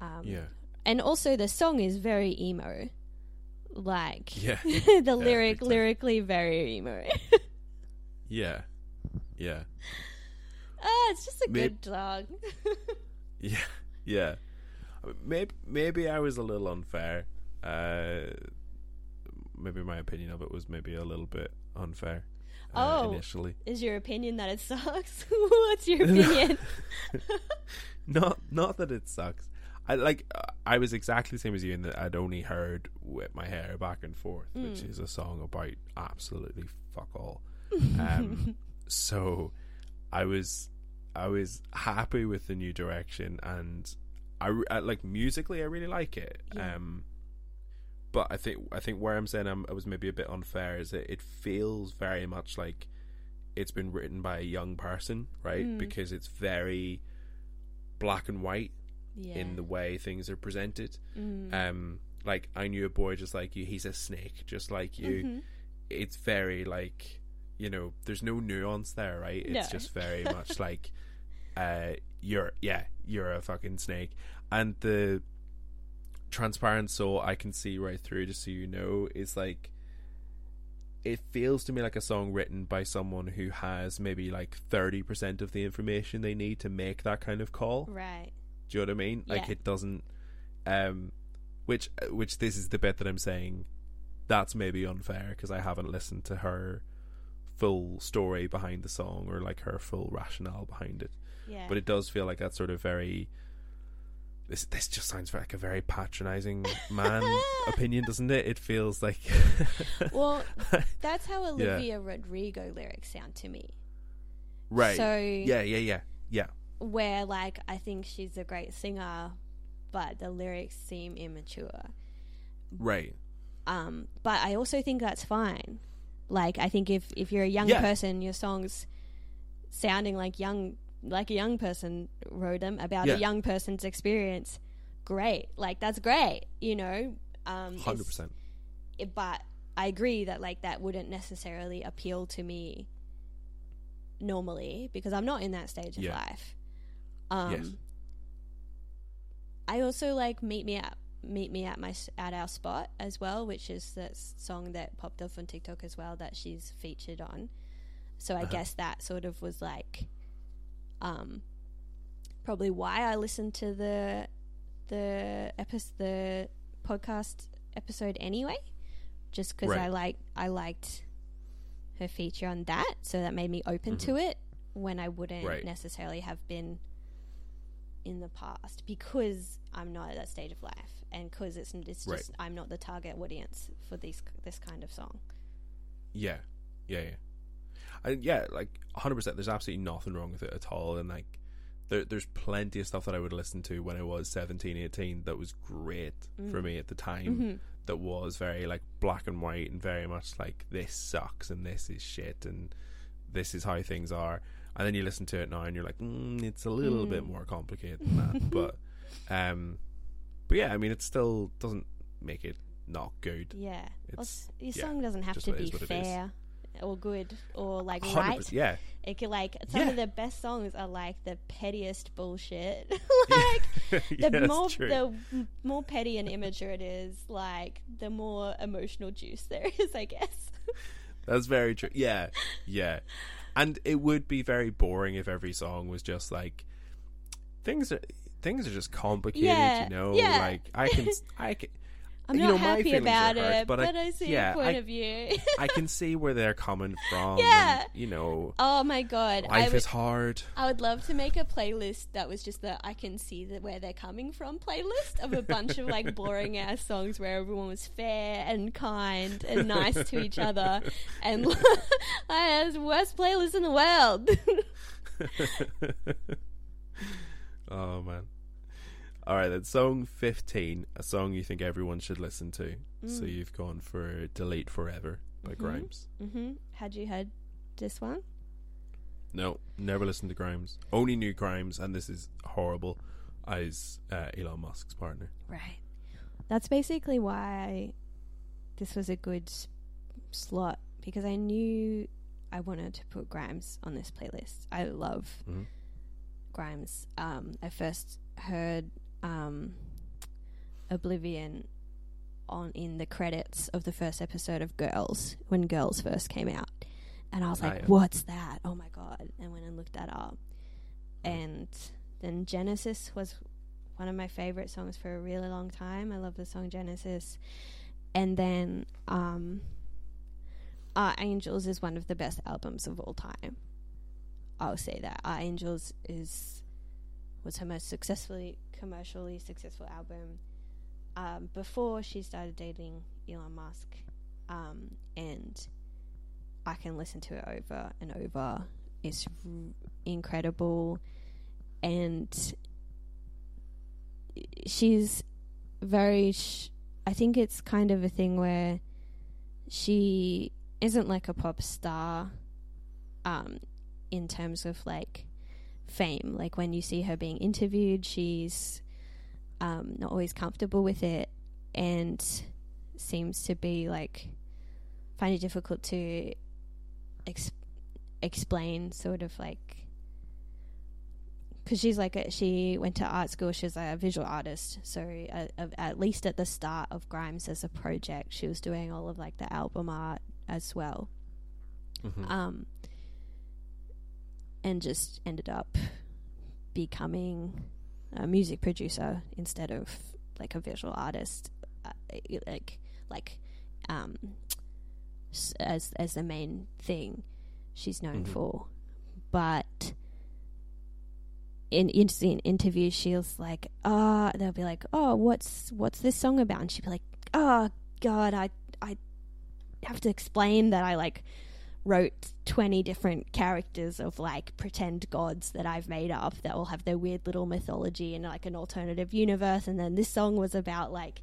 Um, yeah. and also the song is very emo, like Yeah. the lyric big lyrically very emo. Yeah. Yeah. Oh, it's just a good song. Yeah, yeah. Maybe maybe I was a little unfair. Uh, maybe my opinion of it was maybe a little bit unfair. Uh, Oh. initially, is your opinion that it sucks? What's your opinion? not not that it sucks. I like. uh, I was exactly the same as you in that I'd only heard "Whip My Hair Back and Forth," which Mm. is a song about absolutely fuck all. Um, so I was I was happy with the new direction, and I, I like musically I really like it. Yeah. Um, but I think I think where I'm saying I'm, I was maybe a bit unfair is that it feels very much like it's been written by a young person, right? Mm. Because it's very black and white yeah. in the way things are presented. Mm. Um, like I knew a boy just like you. He's a snake, just like you Mhm. it's very like you know there's no nuance there right it's No. just very much like uh you're yeah you're a fucking snake and the transparent soul i can see right through just so you know is like it feels to me like a song written by someone who has maybe like 30% of the information they need to make that kind of call Right. do you know what I mean? Like it doesn't, um, which which this is the bit that I'm saying that's maybe unfair because I haven't listened to her full story behind the song or like her full rationale behind it. Yeah. But it does feel like that sort of very. This this just sounds like a very patronizing man opinion, doesn't it? It feels like. well, that's how Olivia Rodrigo lyrics sound to me. right. So yeah, yeah, yeah, yeah. where like I think she's a great singer, but the lyrics seem immature. Right. Um, but I also think that's fine. Like I think if if you're a young Yeah. person, your songs sounding like young like a young person wrote them about Yeah. a young person's experience, great. Like that's great, you know. Um, Hundred percent. but I agree that like that wouldn't necessarily appeal to me normally because I'm not in that stage of life. Um, Yes. I also like meet me at meet me at my at our spot as well, which is that song that popped off on TikTok as well that she's featured on. So I Uh-huh. guess that sort of was like, um, probably why I listened to the the epi- the podcast episode anyway, just because I like I liked her feature on that, so that made me open to it when I wouldn't Mm-hmm. Right. necessarily have been in the past because I'm not at that stage of life and because it's it's Right. just I'm not the target audience for these this kind of song. Yeah, yeah, yeah. And yeah, like 100%. There's absolutely nothing wrong with it at all. And like, there, there's plenty of stuff that I would listen to when I was 17, 18 that was great for me at the time. Mhm. That was very like black and white and very much like this sucks and this is shit and this is how things are. And then you listen to it now and you're like, mm, it's a little Mm. bit more complicated than that. but, um, but yeah, I mean, it still doesn't make it not good. Yeah, Well, It's- your yeah, song doesn't have to be is what it is. fair or good or like right. Yeah. It could like some Yeah. of the best songs are like the pettiest bullshit. like yeah, the that's more true. the more petty and immature it is, like the more emotional juice there is, I guess. That's very true. Yeah, yeah. And it would be very boring if every song was just like things are things are just complicated. Yeah, you know, like I can I can I'm You not know, happy about hurt, it, but but, I- I, see yeah, your point I- of view. I can see where they're coming from. Yeah. and, you know, oh my god, life would, is hard. I would love to make a playlist that was just the I can see the, where they're coming from playlist of a bunch of like boring ass songs where everyone was fair and kind and nice to each other, and I had the worst playlist in the world. oh man. All right, then song 15, a song you think everyone should listen to. So Mm. you've gone for Delete Forever by Mhm. Grimes. hmm Had you heard this one? No, never listened to Grimes. Only knew Grimes, and this is horrible, as uh, Elon Musk's partner. Right. That's basically why this was a good slot because I knew I wanted to put Grimes on this playlist. I love Mhm. Grimes. Um, I first heard um, Oblivion on in the credits of the first episode of Girls when Girls first came out, and I was Ah, like, yeah. "What's that? Oh my god!" And went and looked that up, and then Genesis was one of my favorite songs for a really long time. I love the song Genesis. And then um Art Angels is one of the best albums of all time. I'll say that. Art Angels is was her most successfully commercially successful album. Um, before she started dating Elon Musk. Um, and I can listen to it over and over. It's r- incredible and she's very sh- i think it's kind of a thing where she isn't like a pop star um in terms of like fame. Like when you see her being interviewed she's um not always comfortable with it and seems to be like find it difficult to ex- explain sort of like because she's like a, she went to art school. She's a visual artist. So uh, uh, at least at the start of grimes as a project she was doing all of like the album art as well. Mhm. um and just ended up becoming a music producer instead of like a visual artist uh, like like um as as the main thing she's known Mhm. for but in in, in interviews she was like oh they'll be like oh what's what's this song about and she'd be like oh god i i have to explain that i like wrote 20 different characters of like pretend gods that I've made up that all have their weird little mythology and like an alternative universe and then this song was about like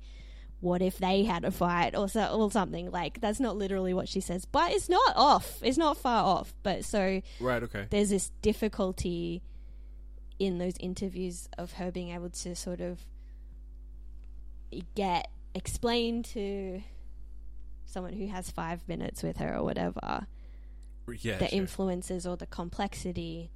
what if they had a fight or so or something. Like that's not literally what she says but it's not off. It's not far off. But so Right, okay. there's this difficulty in those interviews of her being able to sort of get explained to someone who has five minutes with her or whatever Yeah, the sure. influences or the complexity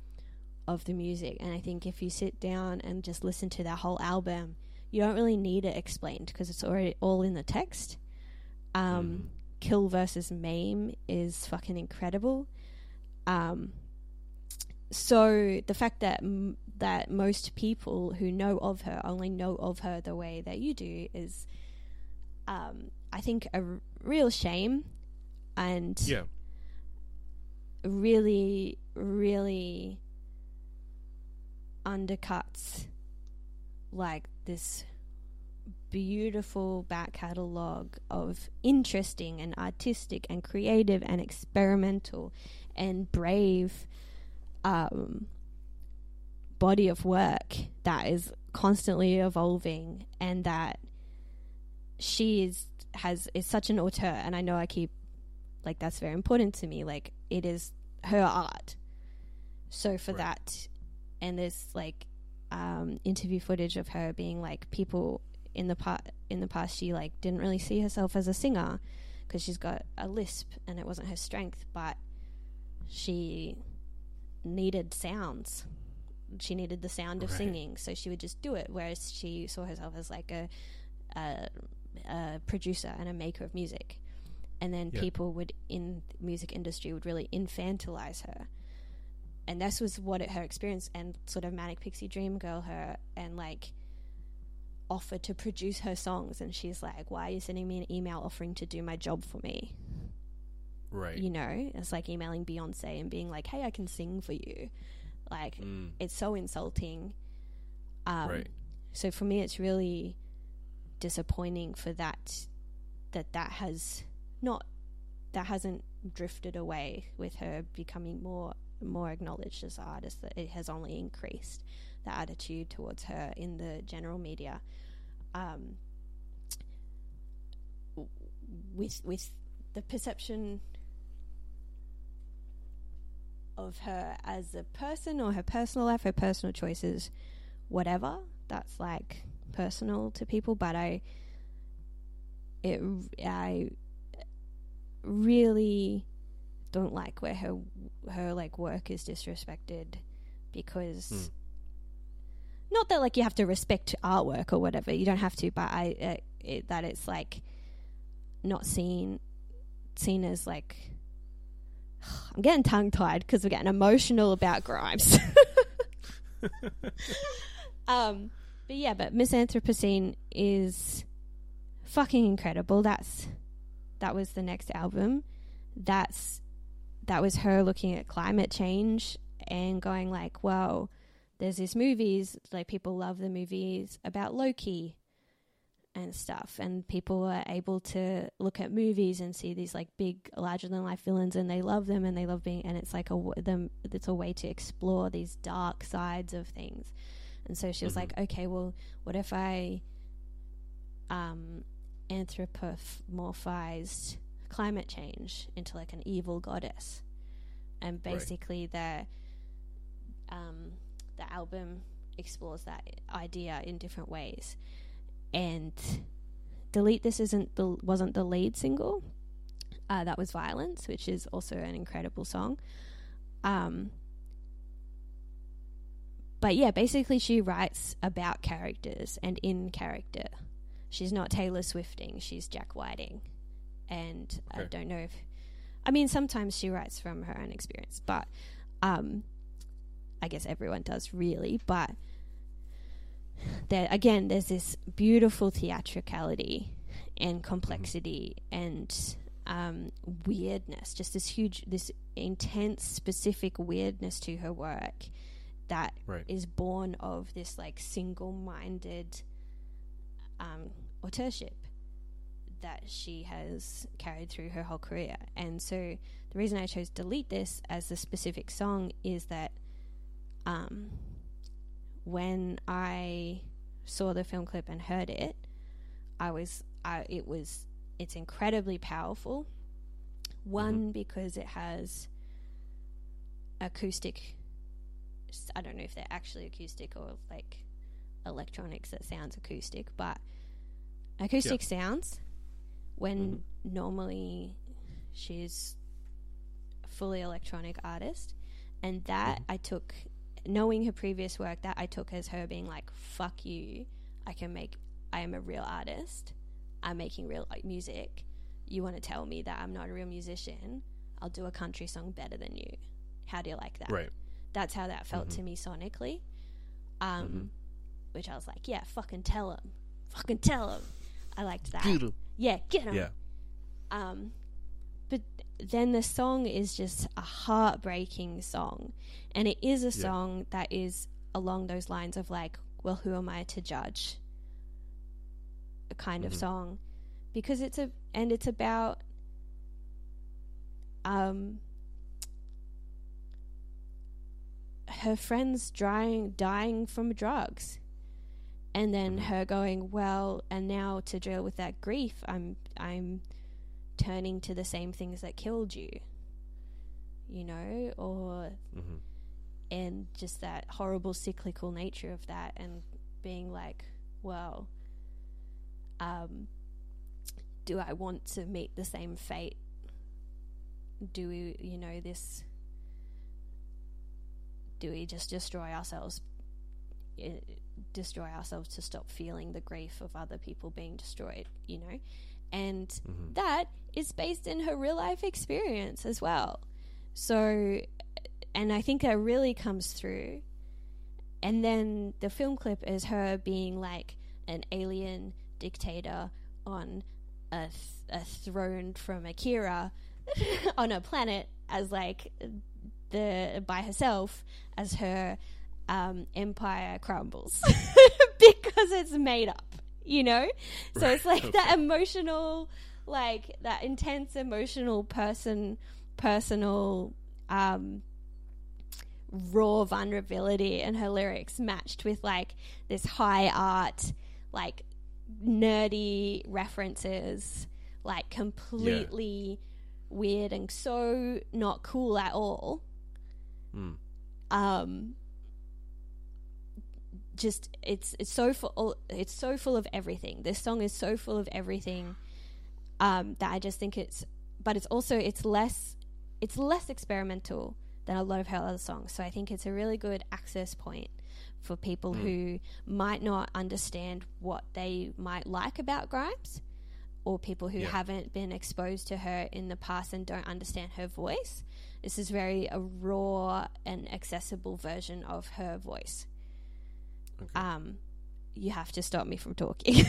of the music. And I think if you sit down and just listen to that whole album, you don't really need it explained because it's already all in the text. Um, Mhm. Kill versus Maim is fucking incredible. Um, so the fact that m- that most people who know of her only know of her the way that you do is, um, I think, a r- real shame. And yeah. Really, really undercuts like this beautiful back catalogue of interesting and artistic and creative and experimental and brave um, body of work that is constantly evolving and that she is has is such an auteur. And I know I keep like that's very important to me. Like it is her art so for Right. that and there's like um interview footage of her being like people in the part in the past she like didn't really see herself as a singer because she's got a lisp and it wasn't her strength but she needed sounds she needed the sound of Right. singing so she would just do it whereas she saw herself as like a a, a producer and a maker of music and then Yeah. people would in the music industry would really infantilize her and this was what it, her experience and sort of manic pixie dream girl her and like offered to produce her songs and she's like why are you sending me an email offering to do my job for me Right. you know it's like emailing beyonce and being like hey i can sing for you like Mm. it's so insulting um, Right. so for me it's really disappointing for that that that has not that hasn't drifted away with her becoming more more acknowledged as an artist that it has only increased the attitude towards her in the general media um, with with the perception of her as a person or her personal life, her personal choices, whatever. That's like personal to people, but I, it, I really don't like where her her like work is disrespected because. Hmm. Not that like you have to respect artwork or whatever. You don't have to, but I uh, it, that it's like not seen seen as like I'm getting tongue tied because we're getting emotional about Grimes. um, but yeah, but Miss Anthropocene is fucking incredible. That's that was the next album. That's that was her looking at climate change and going like, well, there's these movies like people love the movies about Loki and stuff and people are able to look at movies and see these like big larger than life villains and they love them and they love being and it's like a them it's a way to explore these dark sides of things and so she was Mhm. like okay well what if i um anthropomorphized climate change into like an evil goddess. And Right. basically the um the album explores that idea in different ways. And delete this isn't the wasn't the lead single uh, that was violence which is also an incredible song. Um but yeah basically she writes about characters and in character she's not taylor swifting she's jack whiting and i don't know if i mean sometimes she writes from her own experience but um i guess everyone does really but there again there's this beautiful theatricality and complexity and um, weirdness just this huge this intense specific weirdness to her work that is Right. born of this like single-minded um, authorship that she has carried through her whole career and so the reason i chose delete this as the specific song is that um, when I saw the film clip and heard it, I was, I, it was, it's incredibly powerful. One, because it has acoustic, I don't know if they're actually acoustic or like electronics that sounds acoustic, but acoustic sounds when normally she's a fully electronic artist. And that I took knowing her previous work, that I took as her being like, "Fuck you! I can make. I am a real artist. I'm making real like, music. You want to tell me that I'm not a real musician? I'll do a country song better than you. How do you like that? Right. That's how that felt Mhm. to me sonically. Um, Mhm. which I was like, yeah, fucking tell him, fucking tell him. I liked that. Get. Yeah, get him. Yeah. Um, but then the song is just a heartbreaking song, and it is a Yeah. song that is along those lines of like, well, who am I to judge? A kind of Mhm. song, because it's a and it's about um her friends dying dying from drugs and then Mhm. her going well and now to deal with that grief i'm i'm turning to the same things that killed you you know or Mhm. and just that horrible cyclical nature of that and being like well um do i want to meet the same fate do we you know this do we just destroy ourselves eh, destroy ourselves to stop feeling the grief of other people being destroyed you know? And Mhm. that is based in her real life experience as well. So and i think that really comes through. And then the film clip is her being like an alien dictator on a, th- a throne from Akira on a planet as like the by herself as her um, empire crumbles because it's made up, you know. So it's like that emotional, like that intense emotional person, personal, um, raw vulnerability in her lyrics matched with like this high art, like nerdy references, like completely weird and so not cool at all. Mm. Um, just it's it's so full it's so full of everything. This song is so full of everything um, that I just think it's but it's also it's less it's less experimental than a lot of her other songs. So I think it's a really good access point for people Mm. who might not understand what they might like about Grimes or people who Yeah. haven't been exposed to her in the past and don't understand her voice. This is very a raw and accessible version of her voice. Okay. Um, you have to stop me from talking.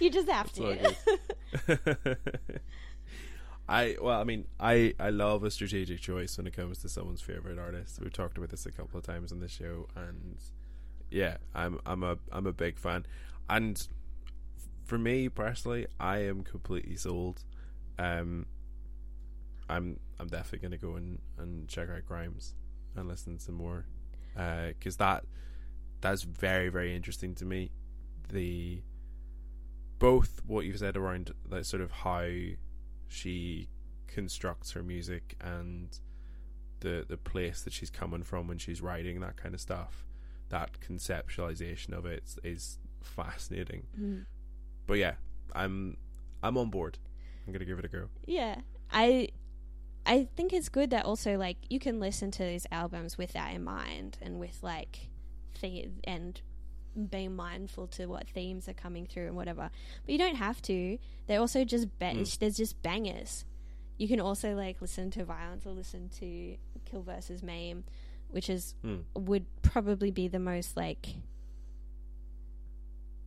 you just have to. I well, I mean, I I love a strategic choice when it comes to someone's favorite artist. We've talked about this a couple of times on the show, and yeah, I'm I'm a I'm a big fan. And for me personally, I am completely sold. Um, I'm I'm definitely gonna go and, and check out Grimes and listen to some more, because that that's very very interesting to me. The both what you've said around like sort of how she constructs her music and the the place that she's coming from when she's writing that kind of stuff. That conceptualization of it is fascinating. Mm. But yeah, I'm I'm on board. I'm gonna give it a go. Yeah, I I think it's good that also like you can listen to these albums with that in mind and with like the and being mindful to what themes are coming through and whatever. But you don't have to. They're also just ba- Mm. there's just bangers. You can also like listen to Violence or listen to Kill versus Maim, which is Hmm. would probably be the most like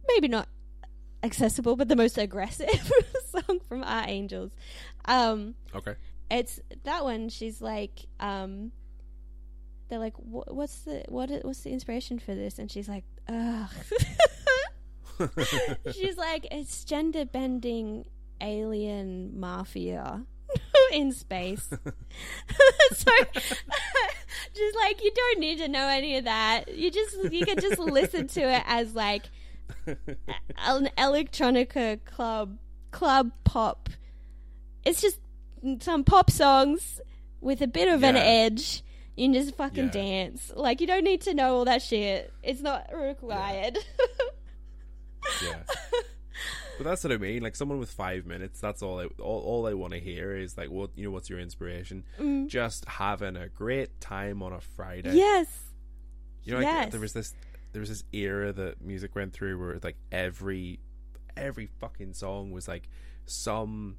maybe not accessible, but the most aggressive song from Art Angels. Um, Okay. It's that one. She's like, um, they're like, what's the what? What's the inspiration for this? And she's like, ugh. she's like, it's gender bending alien mafia in space. so just like you don't need to know any of that. You just you can just listen to it as like an electronica club club pop. It's just some pop songs with a bit of an edge. You can just fucking Yeah. dance. Like you don't need to know all that shit. It's not required. yeah. But that's what I mean. Like someone with five minutes, that's all. I, all all I want to hear is like, what you know, what's your inspiration? Mm. Just having a great time on a Friday. yes. You know, like, Yes. there was this there was this era that music went through where like every every fucking song was like some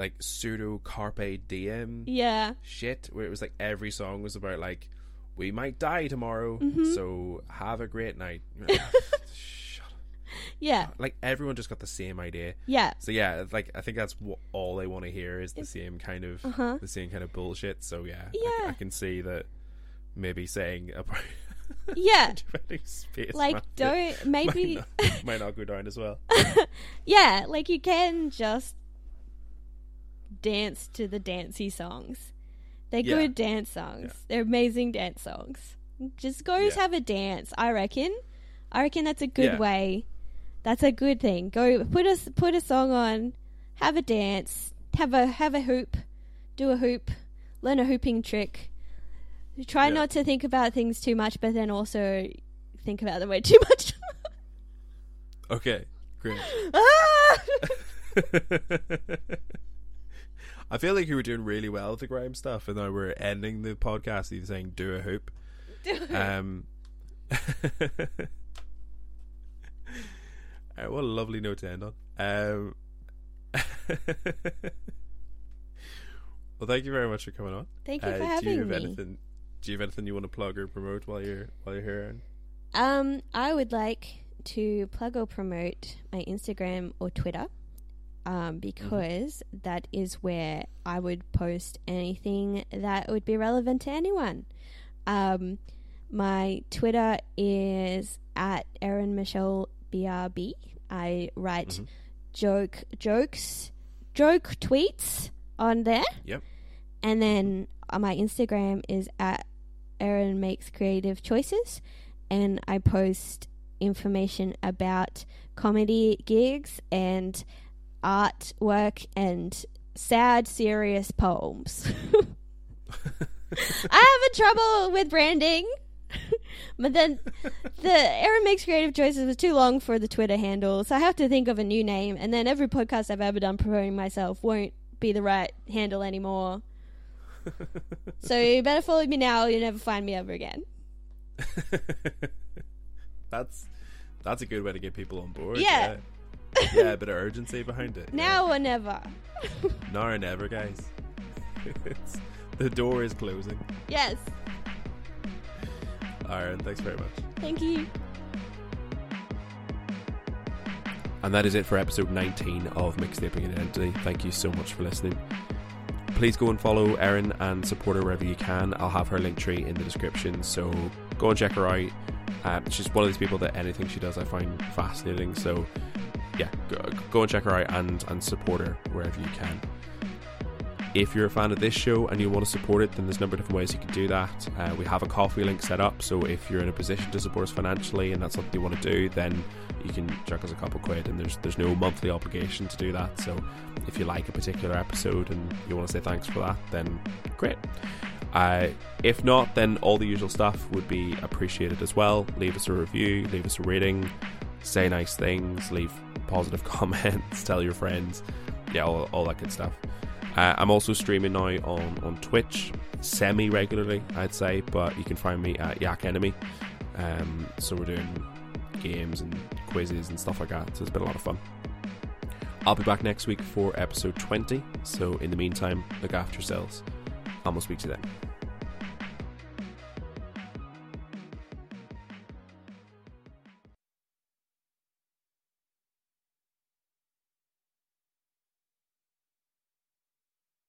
like pseudo carpe diem Yeah. shit where it was like every song was about like we might die tomorrow Mhm. so have a great night shut up. Yeah. like everyone just got the same idea Yeah. so yeah like i think that's what all they want to hear is the same kind of Uh-huh. the same kind of bullshit so yeah Yeah. I, can see that maybe saying about Yeah. Space Like don't maybe might not, might not go down as well. yeah, like you can just dance to the dancey songs. They're Yeah. good dance songs. Yeah. They're amazing dance songs. Just go Yeah. have a dance. I reckon. I reckon that's a good way. That's a good thing. Go put a put a song on, have a dance, have a have a hoop, do a hoop, learn a hooping trick. Try not to think about things too much, but then also think about them way too much. Okay, great. ah! I feel like you were doing really well with the Grimes stuff, and now we're ending the podcast either saying "do a hoop." Um, uh, what a lovely note to end on. Um, well, thank you very much for coming on. Thank you Uh, for do you having have me. anything? do you have anything you want to plug or promote while you're while you're here? Um, I would like to plug or promote my Instagram or Twitter, um, because that is where I would post anything that would be relevant to anyone. Um, my Twitter is at Erin Michelle BRB. I write Mhm. joke jokes, joke tweets on there. Yep. And then uh, my Instagram is at Erin Makes Creative Choices, and I post information about comedy gigs and artwork and sad, serious poems. I have a trouble with branding. but then the Erin Makes Creative Choices was too long for the Twitter handle, so I have to think of a new name. And then every podcast I've ever done promoting myself won't be the right handle anymore. so you better follow me now. You'll never find me ever again. that's that's a good way to get people on board. Yeah. yeah, Yeah, a bit of urgency behind it. Now or never. now or never, guys. the door is closing. yes. Erin, thanks very much. Thank you. And that is it for episode 19 of Mixtaping Identity. Thank you so much for listening. Please go and follow Erin and support her wherever you can. I'll have her link tree in the description, so go and check her out. Um, she's one of these people that anything she does I find fascinating. So, yeah, go, go and check her out and, and support her wherever you can. If you're a fan of this show and you want to support it, then there's a number of different ways you can do that. Uh, we have a coffee link set up, so if you're in a position to support us financially and that's something you want to do, then you can chuck us a couple quid, and there's there's no monthly obligation to do that. So if you like a particular episode and you want to say thanks for that, then great. Uh, if not, then all the usual stuff would be appreciated as well. Leave us a review, leave us a rating, say nice things, leave positive comments, tell your friends, yeah, all, all that good stuff. Uh, I'm also streaming now on, on Twitch semi regularly, I'd say, but you can find me at Yak Enemy. Um, so we're doing games and quizzes and stuff like that. So it's been a lot of fun. I'll be back next week for episode 20. So in the meantime, look after yourselves. And we'll speak to you then.